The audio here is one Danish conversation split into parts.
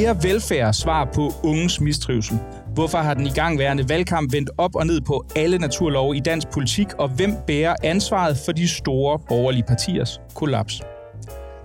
mere velfærd svar på unges mistrivsel? Hvorfor har den igangværende valgkamp vendt op og ned på alle naturlove i dansk politik, og hvem bærer ansvaret for de store borgerlige partiers kollaps?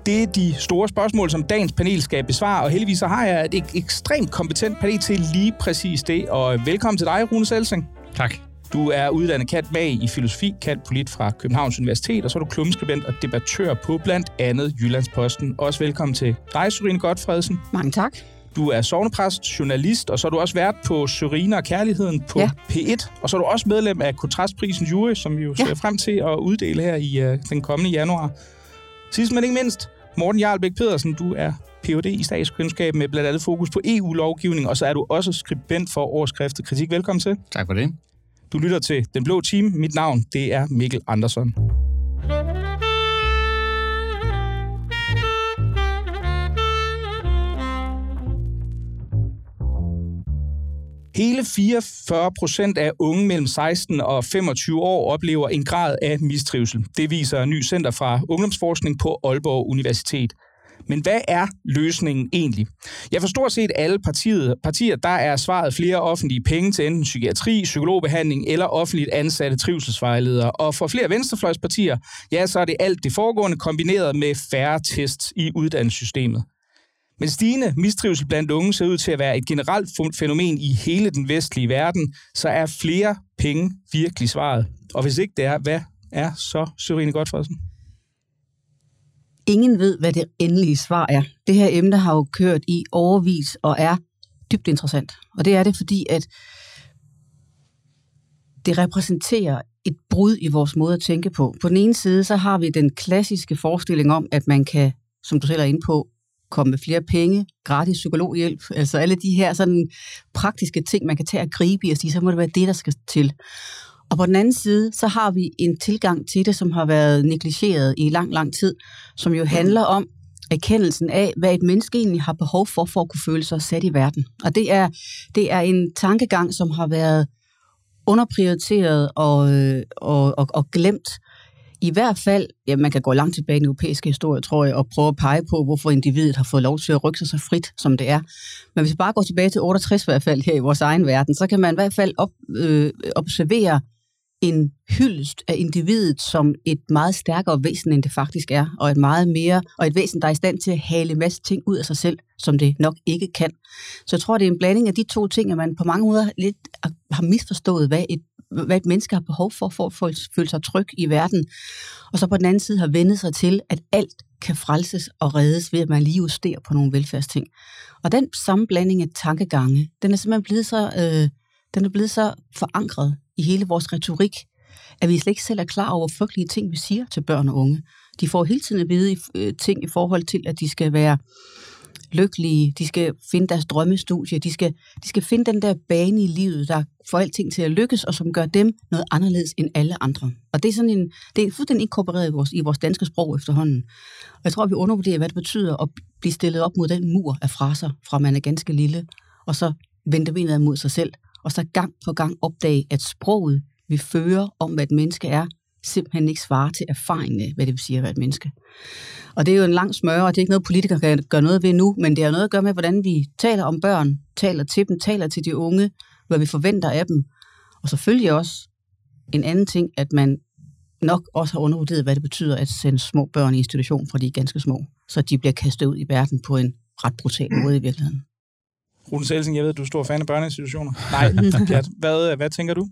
Det er de store spørgsmål, som dagens panel skal besvare, og heldigvis så har jeg et ekstremt kompetent panel til lige præcis det. Og velkommen til dig, Rune Selsing. Tak. Du er uddannet kat mag i filosofi, kat polit fra Københavns Universitet, og så er du klummeskribent og debattør på blandt andet Jyllandsposten. Også velkommen til dig, Sørine Godfredsen. Mange tak. Du er sovnepræst, journalist, og så er du også vært på Sørine og Kærligheden på ja. Ja. P1. Og så er du også medlem af Kontrastprisen Jury, som vi jo Ja. ser frem til at uddele her i uh, den kommende januar. Sidst men ikke mindst, Morten Jarlbæk Pedersen, du er Ph.D. i statskundskab med blandt andet fokus på EU-lovgivning, og så er du også skribent for overskriftet Kritik. Velkommen til. Tak for det. Du lytter til Den Blå Team. Mit navn, det er Mikkel Andersen. Hele 44 procent af unge mellem 16 og 25 år oplever en grad af mistrivsel. Det viser en ny center fra ungdomsforskning på Aalborg Universitet. Men hvad er løsningen egentlig? Jeg for stort set alle partier, partier, der er svaret flere offentlige penge til enten psykiatri, psykologbehandling eller offentligt ansatte trivselsvejledere. Og for flere venstrefløjspartier, ja, så er det alt det foregående kombineret med færre tests i uddannelsessystemet. Men stigende mistrivsel blandt unge ser ud til at være et generelt fænomen i hele den vestlige verden, så er flere penge virkelig svaret. Og hvis ikke det er, hvad er så Sørine Godfredsen? Ingen ved, hvad det endelige svar er. Det her emne har jo kørt i overvis og er dybt interessant. Og det er det, fordi at det repræsenterer et brud i vores måde at tænke på. På den ene side, så har vi den klassiske forestilling om, at man kan, som du selv er inde på, komme med flere penge, gratis psykologhjælp, altså alle de her sådan praktiske ting, man kan tage og gribe i og sige, så må det være det, der skal til. Og på den anden side, så har vi en tilgang til det, som har været negligeret i lang, lang tid, som jo handler om erkendelsen af, hvad et menneske egentlig har behov for, for at kunne føle sig sat i verden. Og det er, det er en tankegang, som har været underprioriteret og, øh, og, og, og glemt. I hvert fald, ja, man kan gå langt tilbage i den europæiske historie, tror jeg, og prøve at pege på, hvorfor individet har fået lov til at rykke sig så frit, som det er. Men hvis vi bare går tilbage til 68 i hvert fald her i vores egen verden, så kan man i hvert fald op, øh, observere en hyldest af individet som et meget stærkere væsen, end det faktisk er, og et meget mere, og et væsen, der er i stand til at hale en masse ting ud af sig selv, som det nok ikke kan. Så jeg tror, det er en blanding af de to ting, at man på mange måder lidt har misforstået, hvad et, hvad et menneske har behov for, for at føle, sig tryg i verden. Og så på den anden side har vendet sig til, at alt kan frelses og reddes ved, at man lige justerer på nogle velfærdsting. Og den samme blanding af tankegange, den er simpelthen blevet så, øh, den er blevet så forankret i hele vores retorik, at vi slet ikke selv er klar over frygtelige ting, vi siger til børn og unge. De får hele tiden at vide øh, ting i forhold til, at de skal være lykkelige, de skal finde deres drømmestudie, de skal, de skal finde den der bane i livet, der får alting til at lykkes, og som gør dem noget anderledes end alle andre. Og det er sådan en, det er fuldstændig inkorporeret i vores, i vores danske sprog efterhånden. Og jeg tror, vi undervurderer, hvad det betyder at blive stillet op mod den mur af fraser, fra man er ganske lille, og så vende benet mod sig selv, og så gang på gang opdage, at sproget, vi fører om, hvad et menneske er, simpelthen ikke svarer til erfaringen af, hvad det vil sige at være et menneske. Og det er jo en lang smør, og det er ikke noget, politikere kan gøre noget ved nu, men det har noget at gøre med, hvordan vi taler om børn, taler til dem, taler til de unge, hvad vi forventer af dem. Og selvfølgelig også en anden ting, at man nok også har undervurderet, hvad det betyder at sende små børn i institution, for de er ganske små, så de bliver kastet ud i verden på en ret brutal måde i virkeligheden. Rune Selsing, jeg ved, du er stor fan af børneinstitutioner. Nej, Pjat, hvad, hvad tænker du?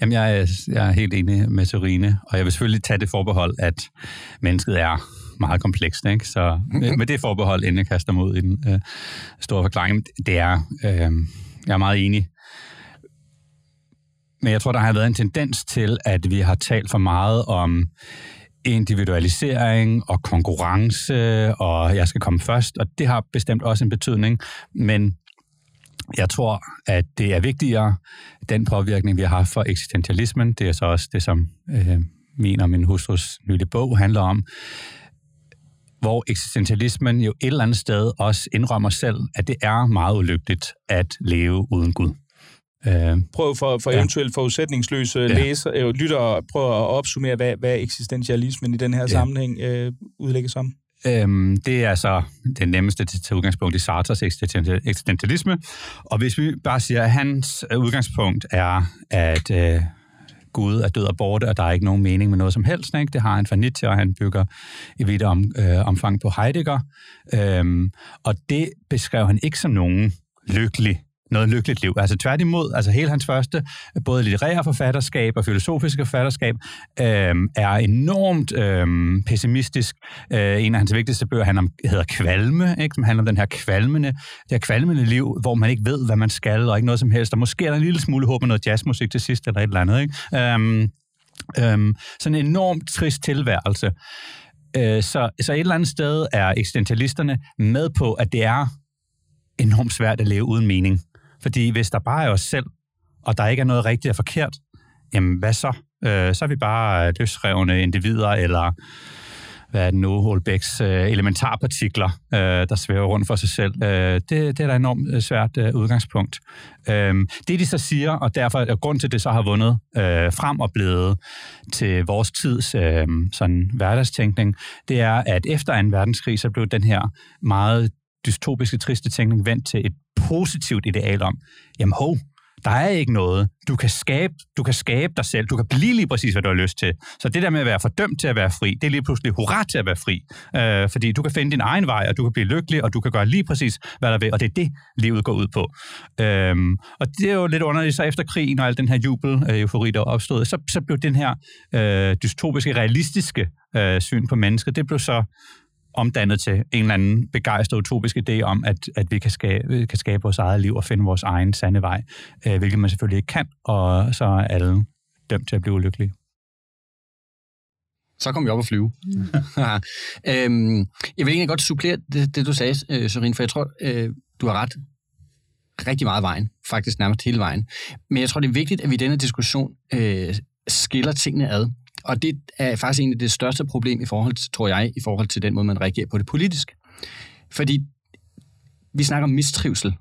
Jamen, jeg er, jeg er helt enig med Serine, og jeg vil selvfølgelig tage det forbehold, at mennesket er meget komplekst, ikke? Så med, med det forbehold, inden jeg kaster mod i den øh, store forklaring, det er, øh, jeg er meget enig. Men jeg tror, der har været en tendens til, at vi har talt for meget om individualisering og konkurrence, og jeg skal komme først, og det har bestemt også en betydning, men jeg tror, at det er vigtigere, den påvirkning, vi har haft for eksistentialismen, det er så også det, som øh, min og min hustrus nylige bog handler om, hvor eksistentialismen jo et eller andet sted også indrømmer selv, at det er meget ulykkeligt at leve uden Gud. Øh, prøv for, for ja. eventuelt forudsætningsløse ja. læser, øh, lytter prøv at opsummere, hvad, hvad eksistentialismen i den her ja. sammenhæng øh, udlægges som. Øhm, det er så det nemmeste til, til udgangspunkt i Sartres eksistentialisme. Og hvis vi bare siger, at hans øh, udgangspunkt er, at øh, Gud er død og borte, og der er ikke nogen mening med noget som helst. Ikke? Det har han fra Nietzsche, og han bygger i vidt om, øh, omfang på Heidegger. Øhm, og det beskrev han ikke som nogen lykkelig noget lykkeligt liv. Altså tværtimod, altså hele hans første, både litterære forfatterskab og filosofiske forfatterskab, øh, er enormt øh, pessimistisk. Øh, en af hans vigtigste bøger han om, hedder Kvalme, ikke? som handler om den her kvalmende, det her kvalmende liv, hvor man ikke ved, hvad man skal, og ikke noget som helst. Og måske er der en lille smule håb med noget jazzmusik til sidst, eller et eller andet. Ikke? Øh, øh, sådan en enormt trist tilværelse. Øh, så, så et eller andet sted er eksistentialisterne med på, at det er enormt svært at leve uden mening. Fordi hvis der bare er os selv, og der ikke er noget rigtigt og forkert, jamen hvad så? Øh, så er vi bare øh, løsrevne individer, eller hvad er det nu, Holbæks øh, elementarpartikler, øh, der svæver rundt for sig selv. Øh, det, det er da enormt øh, svært øh, udgangspunkt. Øh, det de så siger, og derfor er grund til, at det så har vundet øh, frem og blevet til vores tids øh, sådan hverdagstænkning, det er, at efter 2. verdenskrig, så blev den her meget dystopiske, triste tænkning vendt til et positivt ideal om, jamen hov, der er ikke noget. Du kan, skabe, du kan skabe dig selv. Du kan blive lige præcis, hvad du har lyst til. Så det der med at være fordømt til at være fri, det er lige pludselig hurra til at være fri. Øh, fordi du kan finde din egen vej, og du kan blive lykkelig, og du kan gøre lige præcis, hvad der vil. Og det er det, livet går ud på. Øh, og det er jo lidt underligt, så efter krigen og al den her jubel, øh, eufori, der opstod, så, så blev den her øh, dystopiske, realistiske øh, syn på mennesket, det blev så omdannet til en eller anden begejstret utopisk idé om, at, at vi kan skabe, kan skabe vores eget liv og finde vores egen sande vej, øh, hvilket man selvfølgelig ikke kan, og så er alle dømt til at blive ulykkelige. Så kom vi op og flyve. Mm. øhm, jeg vil egentlig godt supplere det, det du sagde, øh, Sørin, for jeg tror, øh, du har ret rigtig meget vejen, faktisk nærmest hele vejen. Men jeg tror, det er vigtigt, at vi i denne diskussion øh, skiller tingene ad. Og det er faktisk en af det største problem i forhold til, tror jeg, i forhold til den måde, man reagerer på det politisk. Fordi vi snakker om mistrivsel,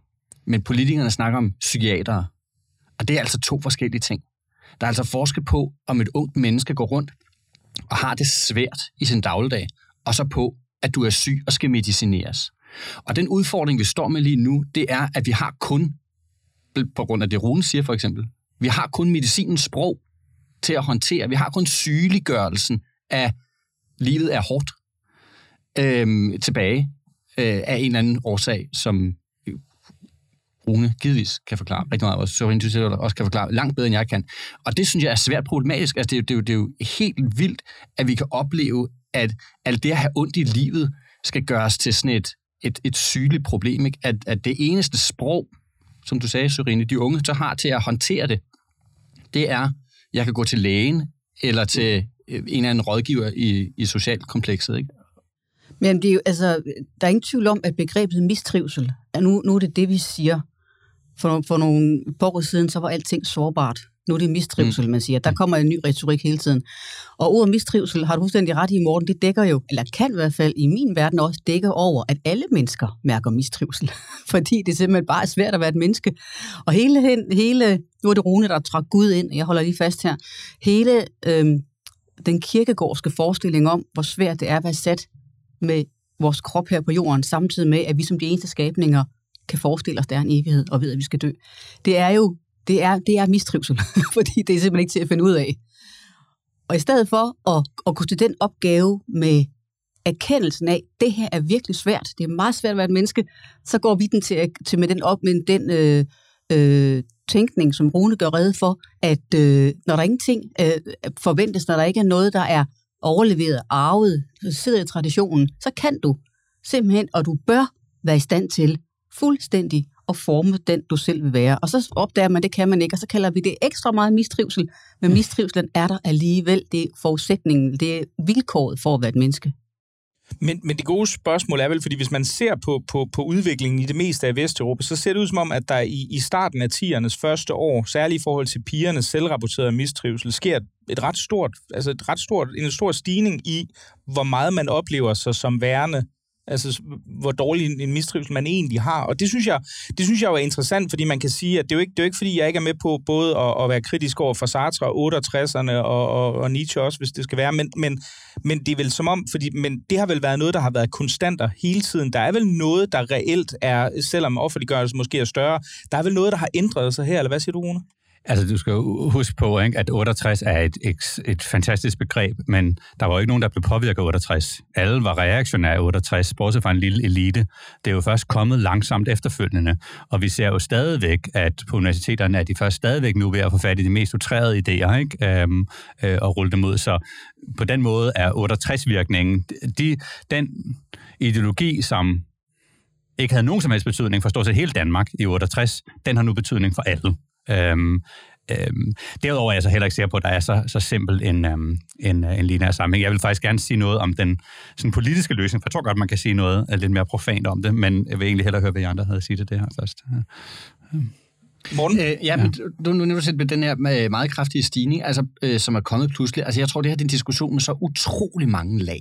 men politikerne snakker om psykiatere. Og det er altså to forskellige ting. Der er altså forskel på, om et ungt menneske går rundt og har det svært i sin dagligdag, og så på, at du er syg og skal medicineres. Og den udfordring, vi står med lige nu, det er, at vi har kun, på grund af det Rune siger for eksempel, vi har kun medicinens sprog til at håndtere. Vi har kun sygeliggørelsen af livet er hårdt øhm, tilbage øh, af en eller anden årsag, som øh, Rune givetvis kan forklare rigtig meget, og Søren også kan forklare langt bedre, end jeg kan. Og det synes jeg er svært problematisk. Altså, det, er, det, er jo, det er jo helt vildt, at vi kan opleve, at alt det at have ondt i livet skal gøres til sådan et, et, et sygeligt problem. Ikke? At, at det eneste sprog, som du sagde, Sørine, de unge så har til at håndtere det, det er jeg kan gå til lægen, eller til øh, en eller anden rådgiver i, i socialkomplekset. Ikke? Men det er jo, altså, der er ingen tvivl om, at begrebet mistrivsel, er nu, nu er det det, vi siger. For, for nogle år siden, så var alting sårbart. Nu er det mistrivsel, mm. man siger. Der mm. kommer en ny retorik hele tiden. Og ordet mistrivsel, har du fuldstændig ret i, Morten, det dækker jo, eller kan i hvert fald i min verden også dække over, at alle mennesker mærker mistrivsel. Fordi det simpelthen bare er svært at være et menneske. Og hele, hele nu er det Rune, der trækker Gud ind, jeg holder lige fast her. Hele øhm, den kirkegårdske forestilling om, hvor svært det er at være sat med vores krop her på jorden, samtidig med, at vi som de eneste skabninger kan forestille os, der er en evighed, og ved, at vi skal dø. Det er jo det er, det er mistrivsel, fordi det er simpelthen ikke til at finde ud af. Og i stedet for at, at gå til den opgave med erkendelsen af, at det her er virkelig svært, det er meget svært at være et menneske, så går vi den til, til med den op med den øh, øh, tænkning, som Rune gør redde for, at øh, når der ingenting øh, forventes, når der ikke er noget, der er overleveret, arvet, sidder i traditionen, så kan du simpelthen, og du bør være i stand til fuldstændig at forme den, du selv vil være. Og så opdager man, det kan man ikke, og så kalder vi det ekstra meget mistrivsel. Men mistrivselen er der alligevel. Det er forudsætningen, det er vilkåret for at være et menneske. Men, men det gode spørgsmål er vel, fordi hvis man ser på, på, på udviklingen i det meste af Vesteuropa, så ser det ud som om, at der i, i starten af 10'ernes første år, særligt i forhold til pigernes selvrapporterede mistrivsel, sker et ret stort, altså et ret stort, en stor stigning i, hvor meget man oplever sig som værende Altså, hvor dårlig en mistrivsel man egentlig har. Og det synes jeg, det synes jeg jo er interessant, fordi man kan sige, at det er jo ikke, det er jo ikke fordi, jeg ikke er med på både at, at være kritisk over for Sartre, 68'erne og, og, og Nietzsche også, hvis det skal være. Men, men, men det er vel som om, fordi, men det har vel været noget, der har været konstanter hele tiden. Der er vel noget, der reelt er, selvom offentliggørelsen måske er større, der er vel noget, der har ændret sig her, eller hvad siger du, Rune? Altså, du skal jo huske på, ikke, at 68 er et, et, et fantastisk begreb, men der var jo ikke nogen, der blev påvirket af 68. Alle var reaktionære af 68, bortset fra en lille elite. Det er jo først kommet langsomt efterfølgende, og vi ser jo stadigvæk, at på universiteterne er de først stadigvæk nu ved at få fat i de mest utrærede idéer ikke? Øhm, øh, og rulle dem ud. Så på den måde er 68-virkningen, de, den ideologi, som ikke havde nogen som helst betydning for stort set hele Danmark i 68, den har nu betydning for alle. Øhm, øhm, derudover er jeg så heller ikke sikker på, at der er så, så simpelt en, øhm, en, øh, en lineær sammenhæng. Jeg vil faktisk gerne sige noget om den sådan politiske løsning, for jeg tror godt, man kan sige noget lidt mere profant om det, men jeg vil egentlig hellere høre, hvad I andre havde at sige til det her først. Morten? Øh, ja, men du, nu nævner med den her med meget kraftige stigning, altså, øh, som er kommet pludselig. Altså, jeg tror, det her er en diskussion med så utrolig mange lag.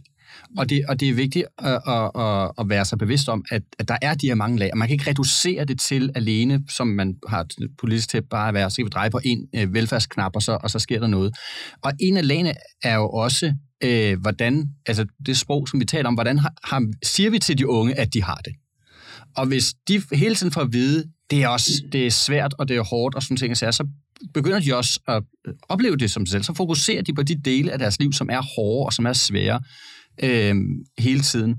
Og det, og det er vigtigt at, at, at, at være sig bevidst om, at, at der er de her mange lag, og man kan ikke reducere det til alene, som man har politisk til bare at være, så kan vi dreje på en øh, velfærdsknap, og så, og så sker der noget. Og en af lagene er jo også, øh, hvordan, altså det sprog, som vi taler om, hvordan har, har, siger vi til de unge, at de har det? Og hvis de hele tiden får at vide, det er også det er svært, og det er hårdt, og sådan ting, så, så begynder de også at øh, opleve det som sig selv. Så fokuserer de på de dele af deres liv, som er hårde og som er svære øh, hele tiden.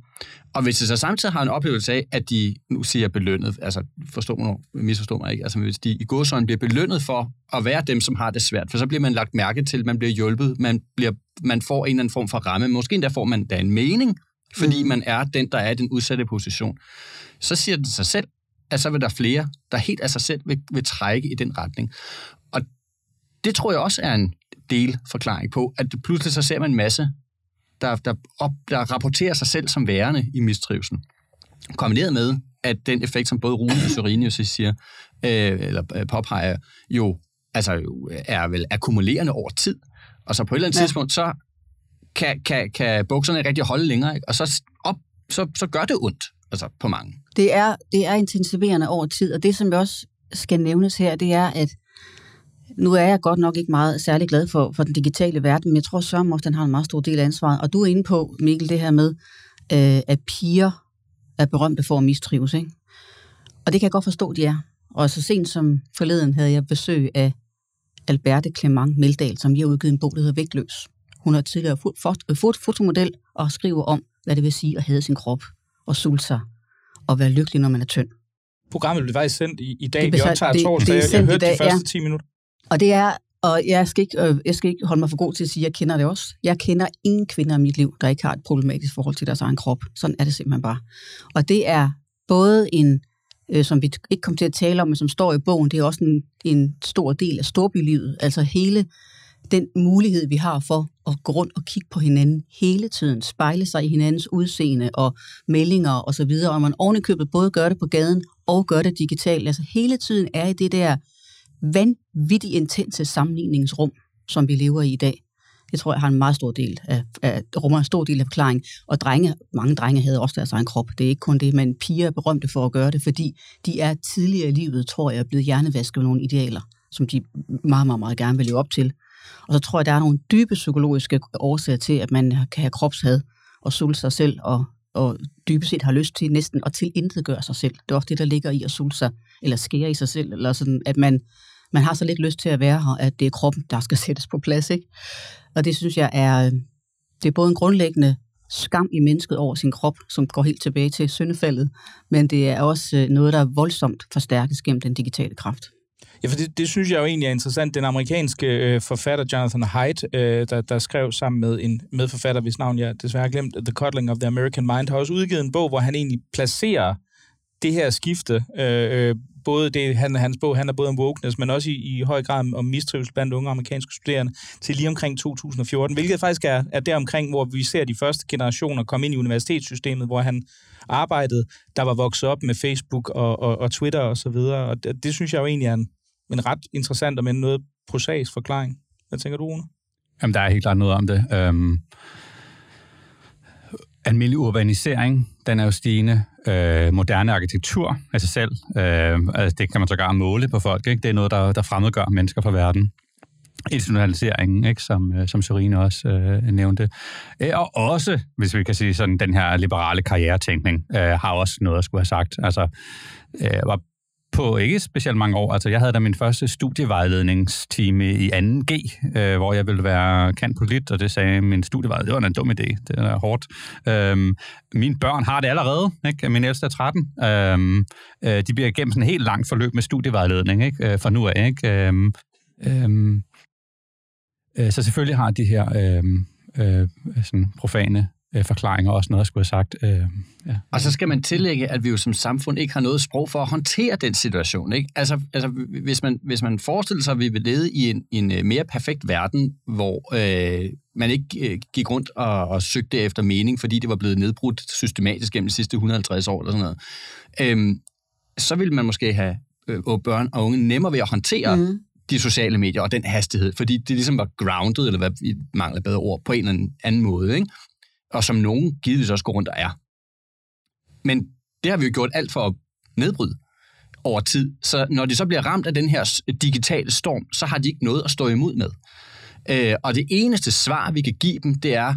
Og hvis de så samtidig har en oplevelse af, at de, nu siger jeg belønnet, altså forstå mig, misforstå mig ikke, altså hvis de i godsøjne bliver belønnet for at være dem, som har det svært, for så bliver man lagt mærke til, man bliver hjulpet, man, bliver, man får en eller anden form for ramme, måske endda får man da en mening, fordi mm. man er den, der er i den udsatte position. Så siger det sig selv, at så vil der flere, der helt af sig selv vil, vil trække i den retning. Og det tror jeg også er en del forklaring på, at pludselig så ser man en masse der, der, op, der rapporterer sig selv som værende i mistrivsel. Kombineret med, at den effekt, som både Rune og Sørinius siger, øh, eller øh, påpeger, jo altså, er vel akkumulerende over tid. Og så på et eller andet ja. tidspunkt, så kan, kan, kan bukserne rigtig holde længere, ikke? og så, op, så, så gør det ondt altså på mange. Det er, det er intensiverende over tid, og det, som jeg også skal nævnes her, det er, at nu er jeg godt nok ikke meget særlig glad for, for den digitale verden, men jeg tror, Søren også den har en meget stor del af ansvaret. Og du er inde på, Mikkel, det her med, øh, at piger er berømte for at mistrives. Ikke? Og det kan jeg godt forstå, de er. Og så sent som forleden havde jeg besøg af Alberte Clement Meldal, som lige har udgivet en bog, der hedder Vægtløs. Hun er tidligere fot- fotomodel og skriver om, hvad det vil sige at have sin krop og sulte sig og være lykkelig, når man er tynd. Programmet blev faktisk sendt i, i dag. Det Vi optager torsdag. Jeg, jeg hørte dag, de første ja. 10 minutter. Og det er, og jeg skal, ikke, øh, jeg skal ikke holde mig for god til at sige, at jeg kender det også. Jeg kender ingen kvinder i mit liv, der ikke har et problematisk forhold til deres egen krop. Sådan er det simpelthen bare. Og det er både en, øh, som vi ikke kom til at tale om, men som står i bogen, det er også en, en stor del af storbylivet. Altså hele den mulighed, vi har for at gå rundt og kigge på hinanden hele tiden, spejle sig i hinandens udseende og meldinger osv., og, så videre, og man ovenikøbet både gør det på gaden og gør det digitalt. Altså hele tiden er i det der vanvittigt intense sammenligningsrum, som vi lever i i dag. Det tror jeg har en meget stor del af, af rummer en stor del af forklaringen. Og drenge, mange drenge havde også deres egen krop. Det er ikke kun det, men piger er berømte for at gøre det, fordi de er tidligere i livet, tror jeg, blevet hjernevasket med nogle idealer, som de meget, meget, meget gerne vil leve op til. Og så tror jeg, der er nogle dybe psykologiske årsager til, at man kan have kropshad og sulte sig selv og, og dybest set har lyst til næsten at tilintetgøre sig selv. Det er ofte det, der ligger i at sulte sig, eller skære i sig selv, eller sådan, at man man har så lidt lyst til at være her, at det er kroppen, der skal sættes på plads. Ikke? Og det synes jeg er, øh, det er både en grundlæggende skam i mennesket over sin krop, som går helt tilbage til syndefaldet, men det er også øh, noget, der er voldsomt forstærkes gennem den digitale kraft. Ja, for det, det synes jeg jo egentlig er interessant. Den amerikanske øh, forfatter Jonathan Haidt, øh, der, der skrev sammen med en medforfatter, hvis navn jeg desværre har glemt, The Coddling of the American Mind, har også udgivet en bog, hvor han egentlig placerer det her skifte øh, øh både det, han, hans bog handler både om wokeness, men også i, i høj grad om mistrivsel blandt unge amerikanske studerende, til lige omkring 2014, hvilket faktisk er, er der omkring, hvor vi ser de første generationer komme ind i universitetssystemet, hvor han arbejdede, der var vokset op med Facebook og, og, og Twitter og så videre, og det, det synes jeg jo egentlig er en, en ret interessant og men noget prosaisk forklaring. Hvad tænker du, Rune? Jamen, der er helt klart noget om det. Øhm, almindelig urbanisering, den er jo stigende. Øh, moderne arkitektur af sig selv, øh, altså det kan man så gøre måle på folk. Ikke? Det er noget, der, der fremmedgør mennesker fra verden. Institutionaliseringen, ikke? Som, øh, som Serine også øh, nævnte. Øh, og også, hvis vi kan sige sådan, den her liberale karrieretænkning, øh, har også noget at skulle have sagt. Altså, øh, var på ikke specielt mange år. Altså, jeg havde da min første studievejledningstime i 2G, øh, hvor jeg ville være kant polit, og det sagde min studievejleder, det var en dum idé, det er hårdt. Øhm, mine børn har det allerede, ikke? min ældste er 13. Øhm, øh, de bliver igennem sådan en helt langt forløb med studievejledning, ikke? Øh, fra nu af. Ikke? Øhm, øhm, øh, så selvfølgelig har de her øh, øh, sådan profane øh, forklaringer også noget, jeg skulle have sagt. Øh, ja. Og så skal man tillægge, at vi jo som samfund ikke har noget sprog for at håndtere den situation. Ikke? Altså, altså hvis, man, hvis man forestiller sig, at vi vil lede i en, en øh, mere perfekt verden, hvor øh, man ikke øh, gik rundt og, og søgte efter mening, fordi det var blevet nedbrudt systematisk gennem de sidste 150 år eller sådan noget, øh, så ville man måske have øh, børn og unge nemmere ved at håndtere mm de sociale medier og den hastighed, fordi det ligesom var grounded, eller hvad vi mangler bedre ord, på en eller anden måde. Ikke? Og som nogen givetvis også går rundt og er. Men det har vi jo gjort alt for at nedbryde over tid. Så når de så bliver ramt af den her digitale storm, så har de ikke noget at stå imod med. Øh, og det eneste svar, vi kan give dem, det er,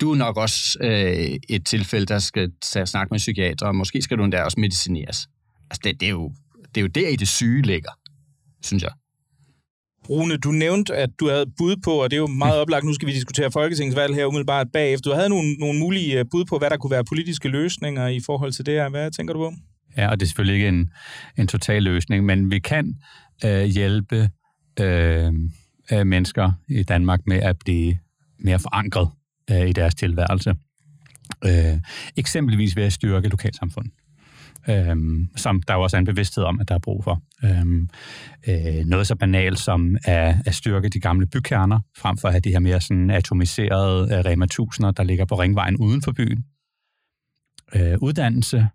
du er nok også øh, et tilfælde, der skal snakke med en psykiater, og måske skal du endda også medicineres. Altså, det, det, er jo, det er jo der i det syge ligger, synes jeg. Rune, du nævnte, at du havde bud på, og det er jo meget oplagt, nu skal vi diskutere folketingsvalg her umiddelbart bagefter. Du havde nogle, nogle mulige øh, bud på, hvad der kunne være politiske løsninger i forhold til det her. Hvad tænker du på? Ja, og det er selvfølgelig ikke en, en total løsning, men vi kan øh, hjælpe øh, øh, mennesker i Danmark med at blive mere forankret øh, i deres tilværelse. Øh, eksempelvis ved at styrke lokalsamfundet øhm, som der jo også er en bevidsthed om, at der er brug for. Øhm, øh, noget så banalt som at, at styrke de gamle bykerner, frem for at have de her mere sådan atomiserede uh, Rema 1000'er, der ligger på ringvejen uden for byen. Øh, uddannelse,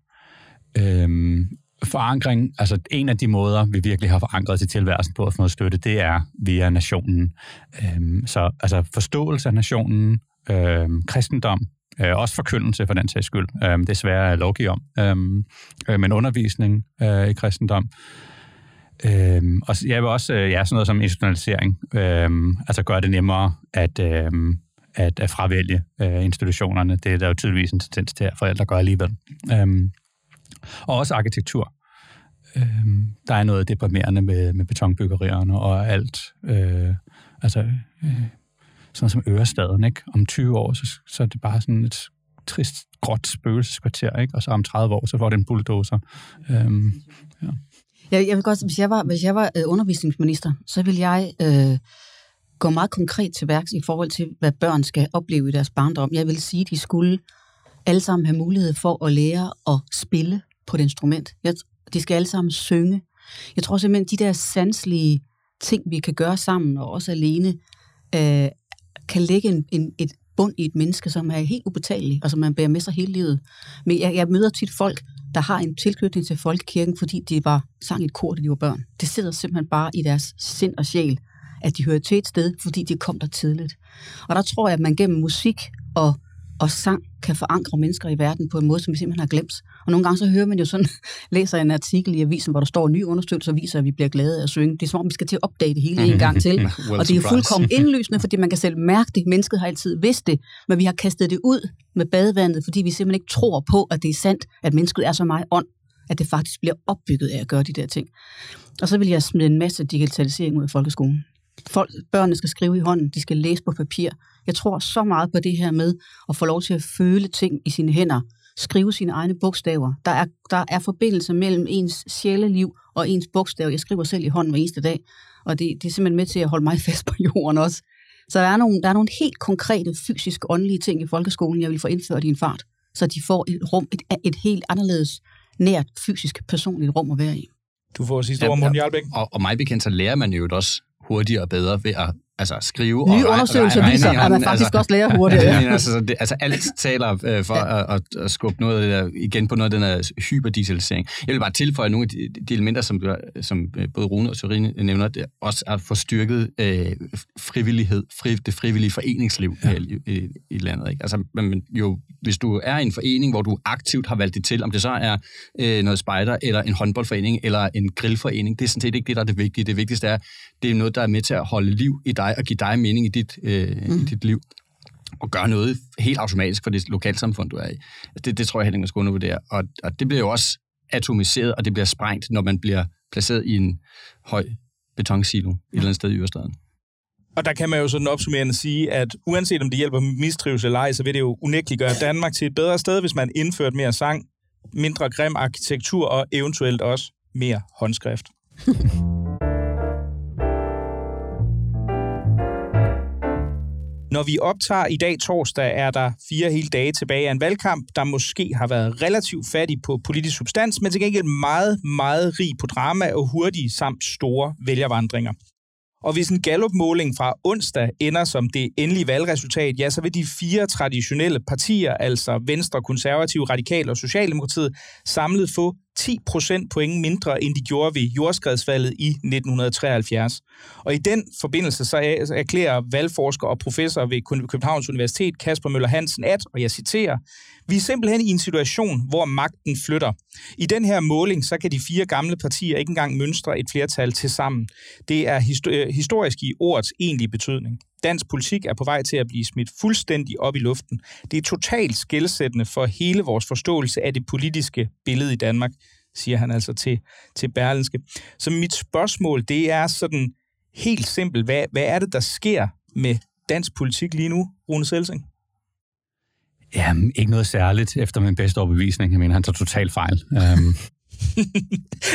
øh, forankring, altså en af de måder, vi virkelig har forankret til tilværelsen på at få noget støtte, det er via nationen. Øhm, så altså forståelse af nationen, øhm, kristendom, Øh, også forkyndelse for den sags skyld. Øh, desværre er lovgiv om. Øh, øh, men undervisning øh, i kristendom. Øhm, og jeg vil også øh, ja, sådan noget som institutionalisering. øhm, altså gøre det nemmere at, øhm, at, at fravælge øh, institutionerne. Det er der jo tydeligvis en tendens til, at forældre gør alligevel. Øhm, og også arkitektur. Øhm, der er noget deprimerende med, med betonbyggerierne og alt. Øh, altså, øh, sådan som Ørestaden, ikke? Om 20 år, så, så er det bare sådan et trist, gråt spøgelseskvarter, ikke? Og så om 30 år, så får det en bulldozer. Øhm, ja. Jeg, jeg vil godt, hvis jeg var, hvis jeg var øh, undervisningsminister, så vil jeg øh, gå meget konkret til værks i forhold til, hvad børn skal opleve i deres barndom. Jeg vil sige, at de skulle alle sammen have mulighed for at lære at spille på et instrument. Jeg, de skal alle sammen synge. Jeg tror simpelthen, de der sanselige ting, vi kan gøre sammen, og også alene, øh, kan lægge en, en, et bund i et menneske, som er helt ubetalelig, og som man bærer med sig hele livet. Men jeg, jeg møder tit folk, der har en tilknytning til folkekirken, fordi de var sang i et kor, da de var børn. Det sidder simpelthen bare i deres sind og sjæl, at de hører til et sted, fordi de kom der tidligt. Og der tror jeg, at man gennem musik og og sang kan forankre mennesker i verden på en måde, som vi simpelthen har glemt. Og nogle gange så hører man jo sådan, læser en artikel i avisen, hvor der står, en ny undersøgelse viser, at vi bliver glade af at synge. Det er som om, vi skal til at opdage det hele en gang til. well, og det er fuldkommen indlysende, fordi man kan selv mærke det. Mennesket har altid vidst det, men vi har kastet det ud med badevandet, fordi vi simpelthen ikke tror på, at det er sandt, at mennesket er så meget ånd, at det faktisk bliver opbygget af at gøre de der ting. Og så vil jeg smide en masse digitalisering ud af folkeskolen. Folk, børnene skal skrive i hånden, de skal læse på papir. Jeg tror så meget på det her med at få lov til at føle ting i sine hænder, skrive sine egne bogstaver. Der er, der er forbindelse mellem ens sjæleliv og ens bogstaver. Jeg skriver selv i hånden hver eneste dag, og det, det er simpelthen med til at holde mig fast på jorden også. Så der er nogle, der er nogle helt konkrete fysiske, åndelige ting i folkeskolen, jeg vil få indført i en fart, så de får et rum, et, et helt anderledes nært, fysisk, personligt rum at være i. Du får sidste ord, Morten Jarlbæk. Og, og mig bekendt, så lærer man jo også hurtigere og bedre ved at altså, skrive. Nye og undersøgelser viser, at man faktisk altså, også lærer hurtigere. Ja. altså, det, altså alt taler øh, for ja. at, at, skubbe noget af det der, igen på noget af den her hyperdigitalisering. Jeg vil bare tilføje nogle af de, de elementer, som, som øh, både Rune og Sorine nævner, det også at få styrket øh, frivillighed, fri, det frivillige foreningsliv ja. i, i, i landet. Ikke? Altså, men jo, hvis du er i en forening, hvor du aktivt har valgt det til, om det så er øh, noget spejder, eller en håndboldforening, eller en grillforening, det er sådan set ikke det, der er det vigtige. Det vigtigste er, det er noget, der er med til at holde liv i dig, og give dig mening i dit, øh, mm. i dit liv og gøre noget helt automatisk for det lokalsamfund, du er i. Altså, det, det tror jeg heller ikke, man skal undervurdere. Og, og det bliver jo også atomiseret, og det bliver sprængt, når man bliver placeret i en høj betonsilo et eller andet sted i Ørestaden. Og der kan man jo sådan opsummerende sige, at uanset om det hjælper mistrivsel eller ej, så vil det jo unægteligt gøre Danmark til et bedre sted, hvis man indført mere sang, mindre grim arkitektur og eventuelt også mere håndskrift. Når vi optager i dag torsdag, er der fire hele dage tilbage af en valgkamp, der måske har været relativt fattig på politisk substans, men til gengæld meget, meget rig på drama og hurtige samt store vælgervandringer. Og hvis en Gallup-måling fra onsdag ender som det endelige valgresultat, ja, så vil de fire traditionelle partier, altså Venstre, Konservative, Radikal og Socialdemokratiet, samlet få 10 procentpoint mindre, end de gjorde ved jordskredsvalget i 1973. Og i den forbindelse så erklærer valgforsker og professor ved Københavns Universitet, Kasper Møller Hansen, at, og jeg citerer, vi er simpelthen i en situation, hvor magten flytter. I den her måling, så kan de fire gamle partier ikke engang mønstre et flertal til sammen. Det er øh, historisk i ordets egentlige betydning. Dansk politik er på vej til at blive smidt fuldstændig op i luften. Det er totalt skældsættende for hele vores forståelse af det politiske billede i Danmark, siger han altså til, til Berlinske. Så mit spørgsmål, det er sådan helt simpelt. Hvad, hvad er det, der sker med dansk politik lige nu, Rune Selsing? Jamen, ikke noget særligt efter min bedste overbevisning. Jeg mener, han tager totalt fejl. Um,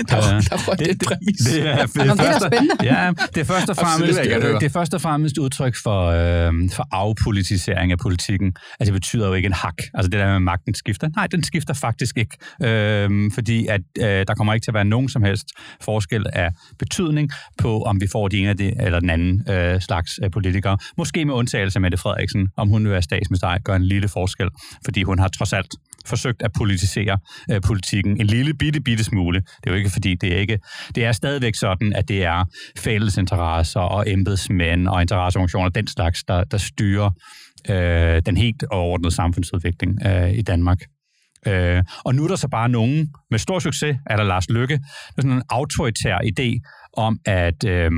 der, var, der var det, det præmis. Det, det, er, det, det, spændende. Ja, det er først og fremmest, det er først og fremmest udtryk for, øh, for afpolitisering af politikken. Altså, det betyder jo ikke en hak. Altså, det der med magten skifter. Nej, den skifter faktisk ikke. Øh, fordi at, øh, der kommer ikke til at være nogen som helst forskel af betydning på, om vi får de ene eller den anden øh, slags øh, politikere. Måske med undtagelse af Mette Frederiksen, om hun vil være statsminister, gør en lille forskel, fordi hun har trods alt forsøgt at politisere øh, politikken en lille bitte, bitte smule. Det er jo ikke fordi, det er ikke... Det er stadigvæk sådan, at det er fælles interesser og embedsmænd og interesseorganisationer, den slags, der, der styrer øh, den helt overordnede samfundsudvikling øh, i Danmark. Øh, og nu er der så bare nogen med stor succes, er der Lars Lykke, der er sådan en autoritær idé om, at... Øh,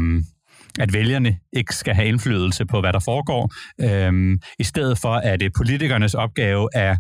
at vælgerne ikke skal have indflydelse på, hvad der foregår. Øhm, I stedet for, at det politikernes opgave at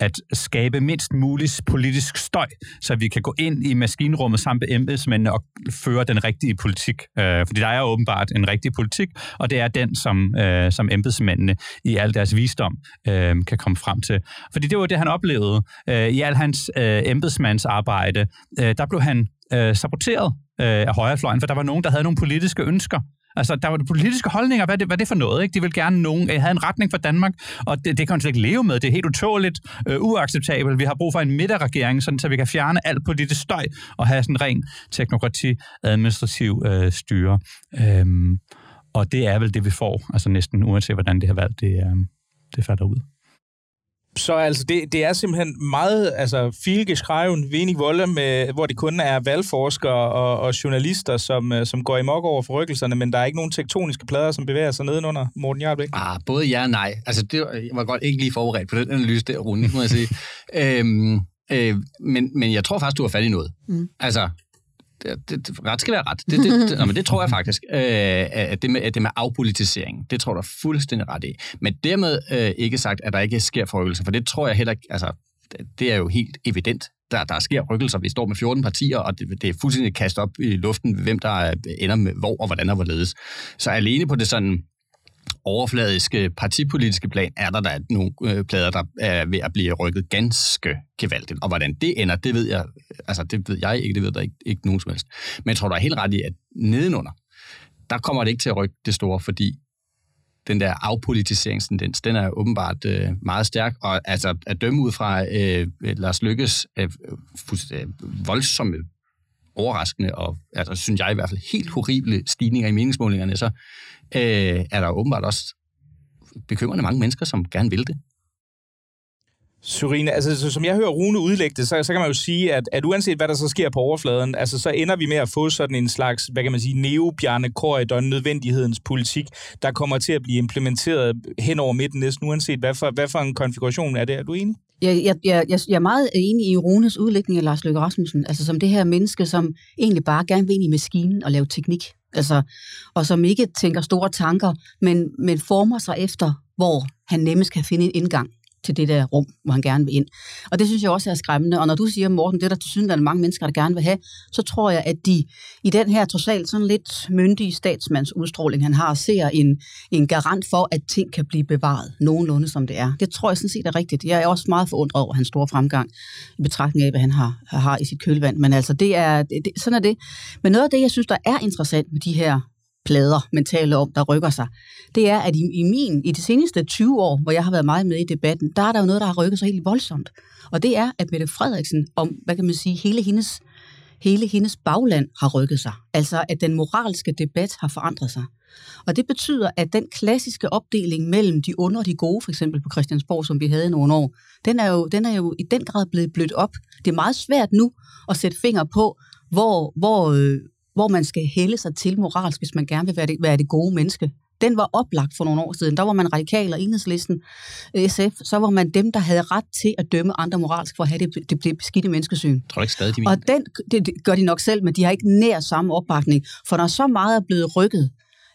at skabe mindst muligt politisk støj, så vi kan gå ind i maskinrummet sammen med embedsmændene og føre den rigtige politik. Øh, fordi der er åbenbart en rigtig politik, og det er den, som, øh, som embedsmændene i al deres visdom øh, kan komme frem til. Fordi det var det, han oplevede. Øh, I al hans øh, embedsmandsarbejde, øh, der blev han øh, saboteret øh, af højrefløjen, for der var nogen, der havde nogle politiske ønsker, Altså, der var det politiske holdninger. Hvad er det, hvad er det for noget? Ikke? De vil gerne nogen øh, have en retning for Danmark, og det, det kan man slet ikke leve med. Det er helt utåligt, øh, uacceptabelt. Vi har brug for en midterregering, sådan, så vi kan fjerne alt politisk støj og have sådan en ren teknokrati-administrativ øh, styre. Øhm, og det er vel det, vi får, altså næsten uanset hvordan det her valg det, øh, det falder ud. Så altså, det, det er simpelthen meget altså, filgeskreven venig volde, med, hvor det kun er valgforskere og, og journalister, som, øh, som går i mok over forrykkelserne, men der er ikke nogen tektoniske plader, som bevæger sig nedenunder Morten Jarlbæk. Ah, både ja og nej. Altså, det var, jeg var godt ikke lige forberedt på den analyse der, Rune, må jeg sige. øhm, øh, men, men jeg tror faktisk, du har fat i noget. Mm. Altså, det, det, ret skal være ret. Det, det, det, men det tror jeg faktisk. Øh, at, det med, at det med afpolitisering, det tror er fuldstændig ret i. Men dermed øh, ikke sagt, at der ikke sker forrykkelser, for det tror jeg heller ikke, altså, det er jo helt evident. Der, der sker rykkelser. Vi står med 14 partier, og det, det er fuldstændig kastet op i luften, hvem der ender med hvor og hvordan og hvorledes. Så alene på det sådan overfladiske partipolitiske plan er der der nogle øh, plader, der er ved at blive rykket ganske gevaldigt. Og hvordan det ender, det ved jeg, altså det ved jeg ikke, det ved der ikke, ikke nogen som helst. Men jeg tror, der er helt ret i, at nedenunder, der kommer det ikke til at rykke det store, fordi den der afpolitiseringstendens, den er åbenbart øh, meget stærk, og altså at dømme ud fra øh, Lars Lykkes øh, øh, voldsomme overraskende, og altså, synes jeg i hvert fald helt horrible stigninger i meningsmålingerne, så øh, er der åbenbart også bekymrende mange mennesker, som gerne vil det. Syrine, altså så, som jeg hører Rune udlægge det, så, så kan man jo sige, at, at uanset hvad der så sker på overfladen, altså så ender vi med at få sådan en slags, hvad kan man sige, neobjerne korridor, nødvendighedens politik, der kommer til at blive implementeret hen over midten næsten, uanset hvad for, hvad for en konfiguration er det. Er du enig? Jeg, jeg, jeg, jeg er meget enig i Rones udlægning af Lars Løkke Rasmussen, altså som det her menneske, som egentlig bare gerne vil ind i maskinen og lave teknik, altså, og som ikke tænker store tanker, men, men former sig efter, hvor han nemmest kan finde en indgang til det der rum, hvor han gerne vil ind. Og det synes jeg også er skræmmende. Og når du siger, Morten, det er der til synes, der er mange mennesker, der gerne vil have, så tror jeg, at de i den her totalt sådan lidt myndige statsmands udstråling, han har, ser en, en garant for, at ting kan blive bevaret nogenlunde, som det er. Det tror jeg sådan set er rigtigt. Jeg er også meget forundret over hans store fremgang i betragtning af, hvad han har, har i sit kølvand. Men altså, det er, det, sådan er det. Men noget af det, jeg synes, der er interessant med de her plader, man taler om, der rykker sig, det er, at i, i min, i de seneste 20 år, hvor jeg har været meget med i debatten, der er der jo noget, der har rykket sig helt voldsomt. Og det er, at Mette Frederiksen, om, hvad kan man sige, hele hendes, hele hendes bagland har rykket sig. Altså, at den moralske debat har forandret sig. Og det betyder, at den klassiske opdeling mellem de onde og de gode, for eksempel på Christiansborg, som vi havde i nogle år, den er jo, den er jo i den grad blevet blødt op. Det er meget svært nu at sætte finger på, hvor, hvor, øh, hvor man skal hælde sig til moralsk, hvis man gerne vil være det, være det gode menneske. Den var oplagt for nogle år siden. Der var man radikal og enhedslisten, øh, SF, så var man dem, der havde ret til at dømme andre moralsk for at have det, det, det beskidte menneskesyn. Jeg tror ikke stadig, de Og den, det, det gør de nok selv, men de har ikke nær samme opbakning. For der er så meget blevet rykket,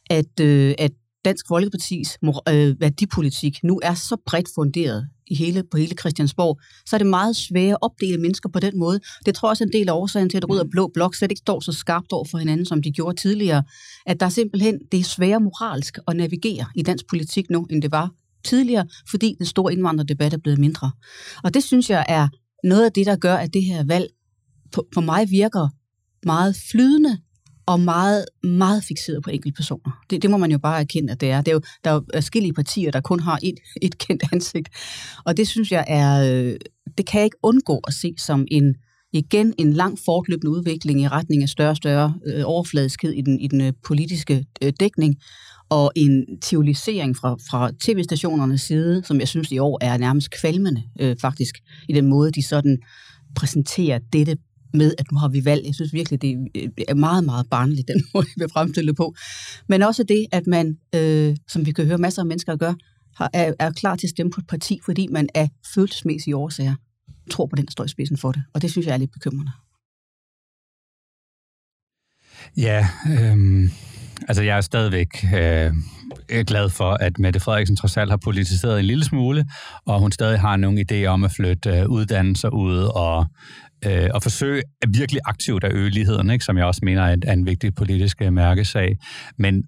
at, øh, at Dansk Folkepartis øh, værdipolitik nu er så bredt funderet i hele, på hele Christiansborg, så er det meget svært at opdele mennesker på den måde. Det tror jeg også er en del af årsagen til, at Rød og Blå Blok slet ikke står så skarpt over for hinanden, som de gjorde tidligere. At der er simpelthen, det er sværere moralsk at navigere i dansk politik nu, end det var tidligere, fordi den store indvandrerdebat er blevet mindre. Og det synes jeg er noget af det, der gør, at det her valg på, på mig virker meget flydende, og meget, meget fixeret på enkelte personer. Det, det må man jo bare erkende, at det er. Det er jo, der er jo forskellige partier, der kun har et, et kendt ansigt. Og det synes jeg er, øh, det kan jeg ikke undgå at se som en, igen en lang fortløbende udvikling i retning af større og større øh, overfladiskhed i den, i den øh, politiske øh, dækning, og en teorisering fra, fra tv-stationernes side, som jeg synes i år er nærmest kvalmende øh, faktisk, i den måde, de sådan præsenterer dette med, at nu har vi valg. Jeg synes virkelig, det er øh, meget, meget barnligt, den måde, vi bliver fremstillet på. Men også det, at man, øh, som vi kan høre masser af mennesker gøre, har, er, er klar til at stemme på et parti, fordi man af følelsesmæssige årsager tror på den, der står i spidsen for det. Og det synes jeg er lidt bekymrende. Ja, øh, altså jeg er stadigvæk øh, glad for, at Mette Frederiksen trods alt har politiseret en lille smule, og hun stadig har nogle idéer om at flytte øh, uddannelser ud og øh, og forsøge virkelig aktivt at øge ligheden, ikke? som jeg også mener er en, er en vigtig politisk øh, mærkesag. Men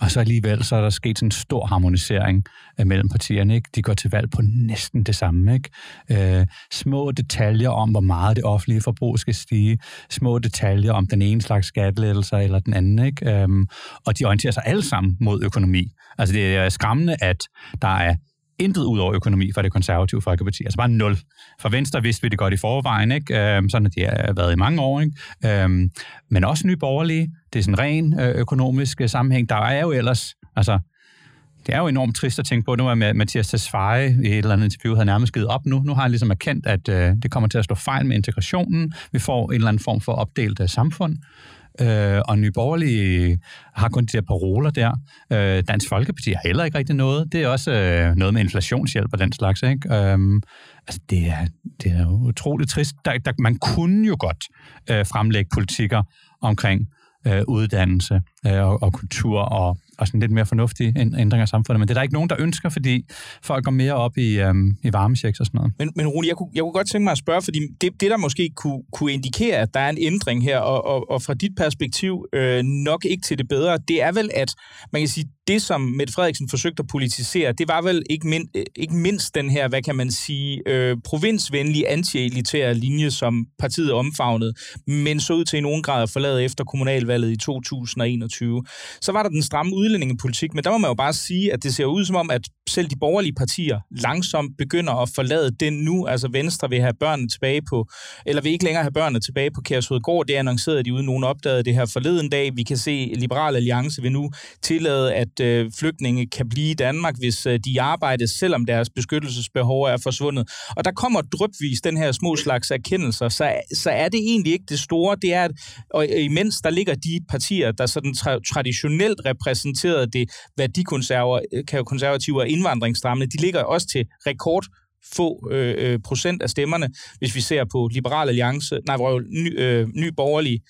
og så alligevel, så er der sket sådan en stor harmonisering øh, mellem partierne. Ikke? De går til valg på næsten det samme. Ikke? Øh, små detaljer om, hvor meget det offentlige forbrug skal stige. Små detaljer om den ene slags skattelettelser eller den anden. Ikke? Øhm, og de orienterer sig alle sammen mod økonomi. Altså det er skræmmende, at der er intet ud over økonomi fra det konservative folkeparti. Altså bare nul. For Venstre vidste vi det godt i forvejen, ikke? Øhm, sådan at de har været i mange år. Ikke? Øhm, men også nye borgerlige. Det er sådan ren øh, økonomisk øh, sammenhæng. Der er jo ellers... Altså, det er jo enormt trist at tænke på, nu at Mathias Tesfaye i et eller andet interview havde nærmest givet op nu. Nu har han ligesom erkendt, at øh, det kommer til at slå fejl med integrationen. Vi får en eller anden form for opdelt øh, samfund øh, og Nye Borgerlige har kun de der paroler der. Øh, Dansk Folkeparti har heller ikke rigtig noget. Det er også øh, noget med inflationshjælp og den slags. Ikke? Øh, altså, det er, det er utroligt trist. Der, der, man kunne jo godt øh, fremlægge politikker omkring øh, uddannelse øh, og, og kultur og og sådan lidt mere fornuftige ændringer af samfundet. Men det er der ikke nogen, der ønsker, fordi folk går mere op i, øhm, i varmechecks og sådan noget. Men, men Rune, jeg kunne, jeg kunne godt tænke mig at spørge, fordi det, det der måske kunne, kunne indikere, at der er en ændring her, og, og, og fra dit perspektiv øh, nok ikke til det bedre, det er vel, at man kan sige, det som Mette Frederiksen forsøgte at politisere, det var vel ikke, mind, ikke mindst den her, hvad kan man sige, øh, provinsvenlige anti-elitære linje, som partiet omfavnede, men så ud til i nogen grad at forlade efter kommunalvalget i 2021. 2021. Så var der den stramme udlændingepolitik, men der må man jo bare sige, at det ser ud som om, at selv de borgerlige partier langsomt begynder at forlade den nu. Altså Venstre vil have børnene tilbage på, eller vil ikke længere have børnene tilbage på Kærshovedgård. Det annoncerede de uden nogen opdagede det her forleden dag. Vi kan se, at Liberal Alliance vil nu tillade, at øh, flygtninge kan blive i Danmark, hvis øh, de arbejder, selvom deres beskyttelsesbehov er forsvundet. Og der kommer drøbvis den her små slags erkendelser. Så, så er det egentlig ikke det store. Det er, at, og imens der ligger de partier, der sådan tra- traditionelt præsenterede det værdikonservative øh, og indvandringsstrammende, de ligger også til rekord få øh, øh, procent af stemmerne, hvis vi ser på Liberal Alliance, nej, hvor ny, øh, ny borgerlig,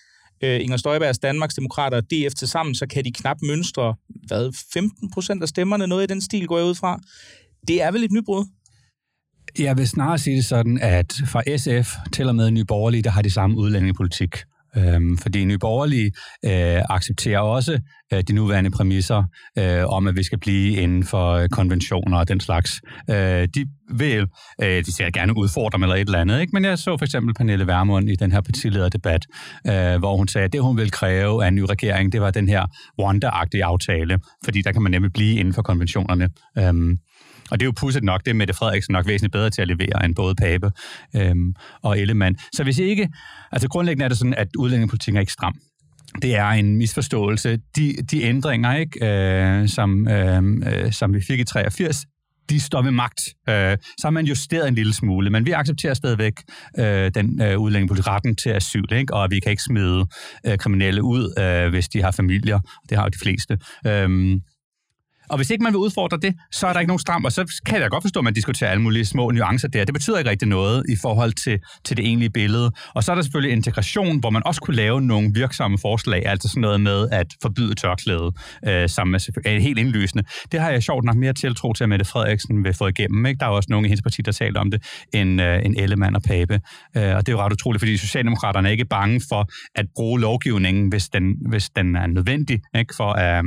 øh, Inger Støjbergs Danmarks Demokrater og DF til sammen, så kan de knap mønstre, hvad, 15 procent af stemmerne, noget i den stil går jeg ud fra. Det er vel et nybrud? Jeg vil snarere sige det sådan, at fra SF til og med Nye Borgerlige, der har de samme udlændingepolitik. Øhm, fordi Nye Borgerlige øh, accepterer også øh, de nuværende præmisser øh, om, at vi skal blive inden for øh, konventioner og den slags. Øh, de vil, øh, de ser gerne udfordre dem eller et eller andet, ikke? men jeg så for eksempel Pernille Vermund i den her partilederdebat, øh, hvor hun sagde, at det hun ville kræve af en ny regering, det var den her Wanda-agtige aftale, fordi der kan man nemlig blive inden for konventionerne. Øh, og det er jo pudset nok, det er Mette Frederiksen nok væsentligt bedre til at levere end både Pape øhm, og Ellemann. Så hvis ikke, altså grundlæggende er det sådan, at udlændingepolitikken er ikke stram. Det er en misforståelse. De, de ændringer, ikke, øh, som, øhm, øh som vi fik i 83, de står ved magt. Øh, så har man justeret en lille smule, men vi accepterer stadigvæk øh, den øh, udlændingepolitik, retten til asyl, ikke? og vi kan ikke smide øh, kriminelle ud, øh, hvis de har familier. Det har jo de fleste. Øh, og hvis ikke man vil udfordre det, så er der ikke nogen stram, og så kan jeg godt forstå, at man diskuterer alle mulige små nuancer der. Det betyder ikke rigtig noget i forhold til, til det egentlige billede. Og så er der selvfølgelig integration, hvor man også kunne lave nogle virksomme forslag, altså sådan noget med at forbyde tørklæde, øh, som er øh, helt indlysende. Det har jeg sjovt nok mere tiltro til, at Mette Frederiksen vil få igennem. Ikke? Der er også nogle i hendes parti, der taler om det, end, øh, en Ellemann og Pape. Øh, og det er jo ret utroligt, fordi Socialdemokraterne er ikke bange for at bruge lovgivningen, hvis den, hvis den er nødvendig, ikke? for øh,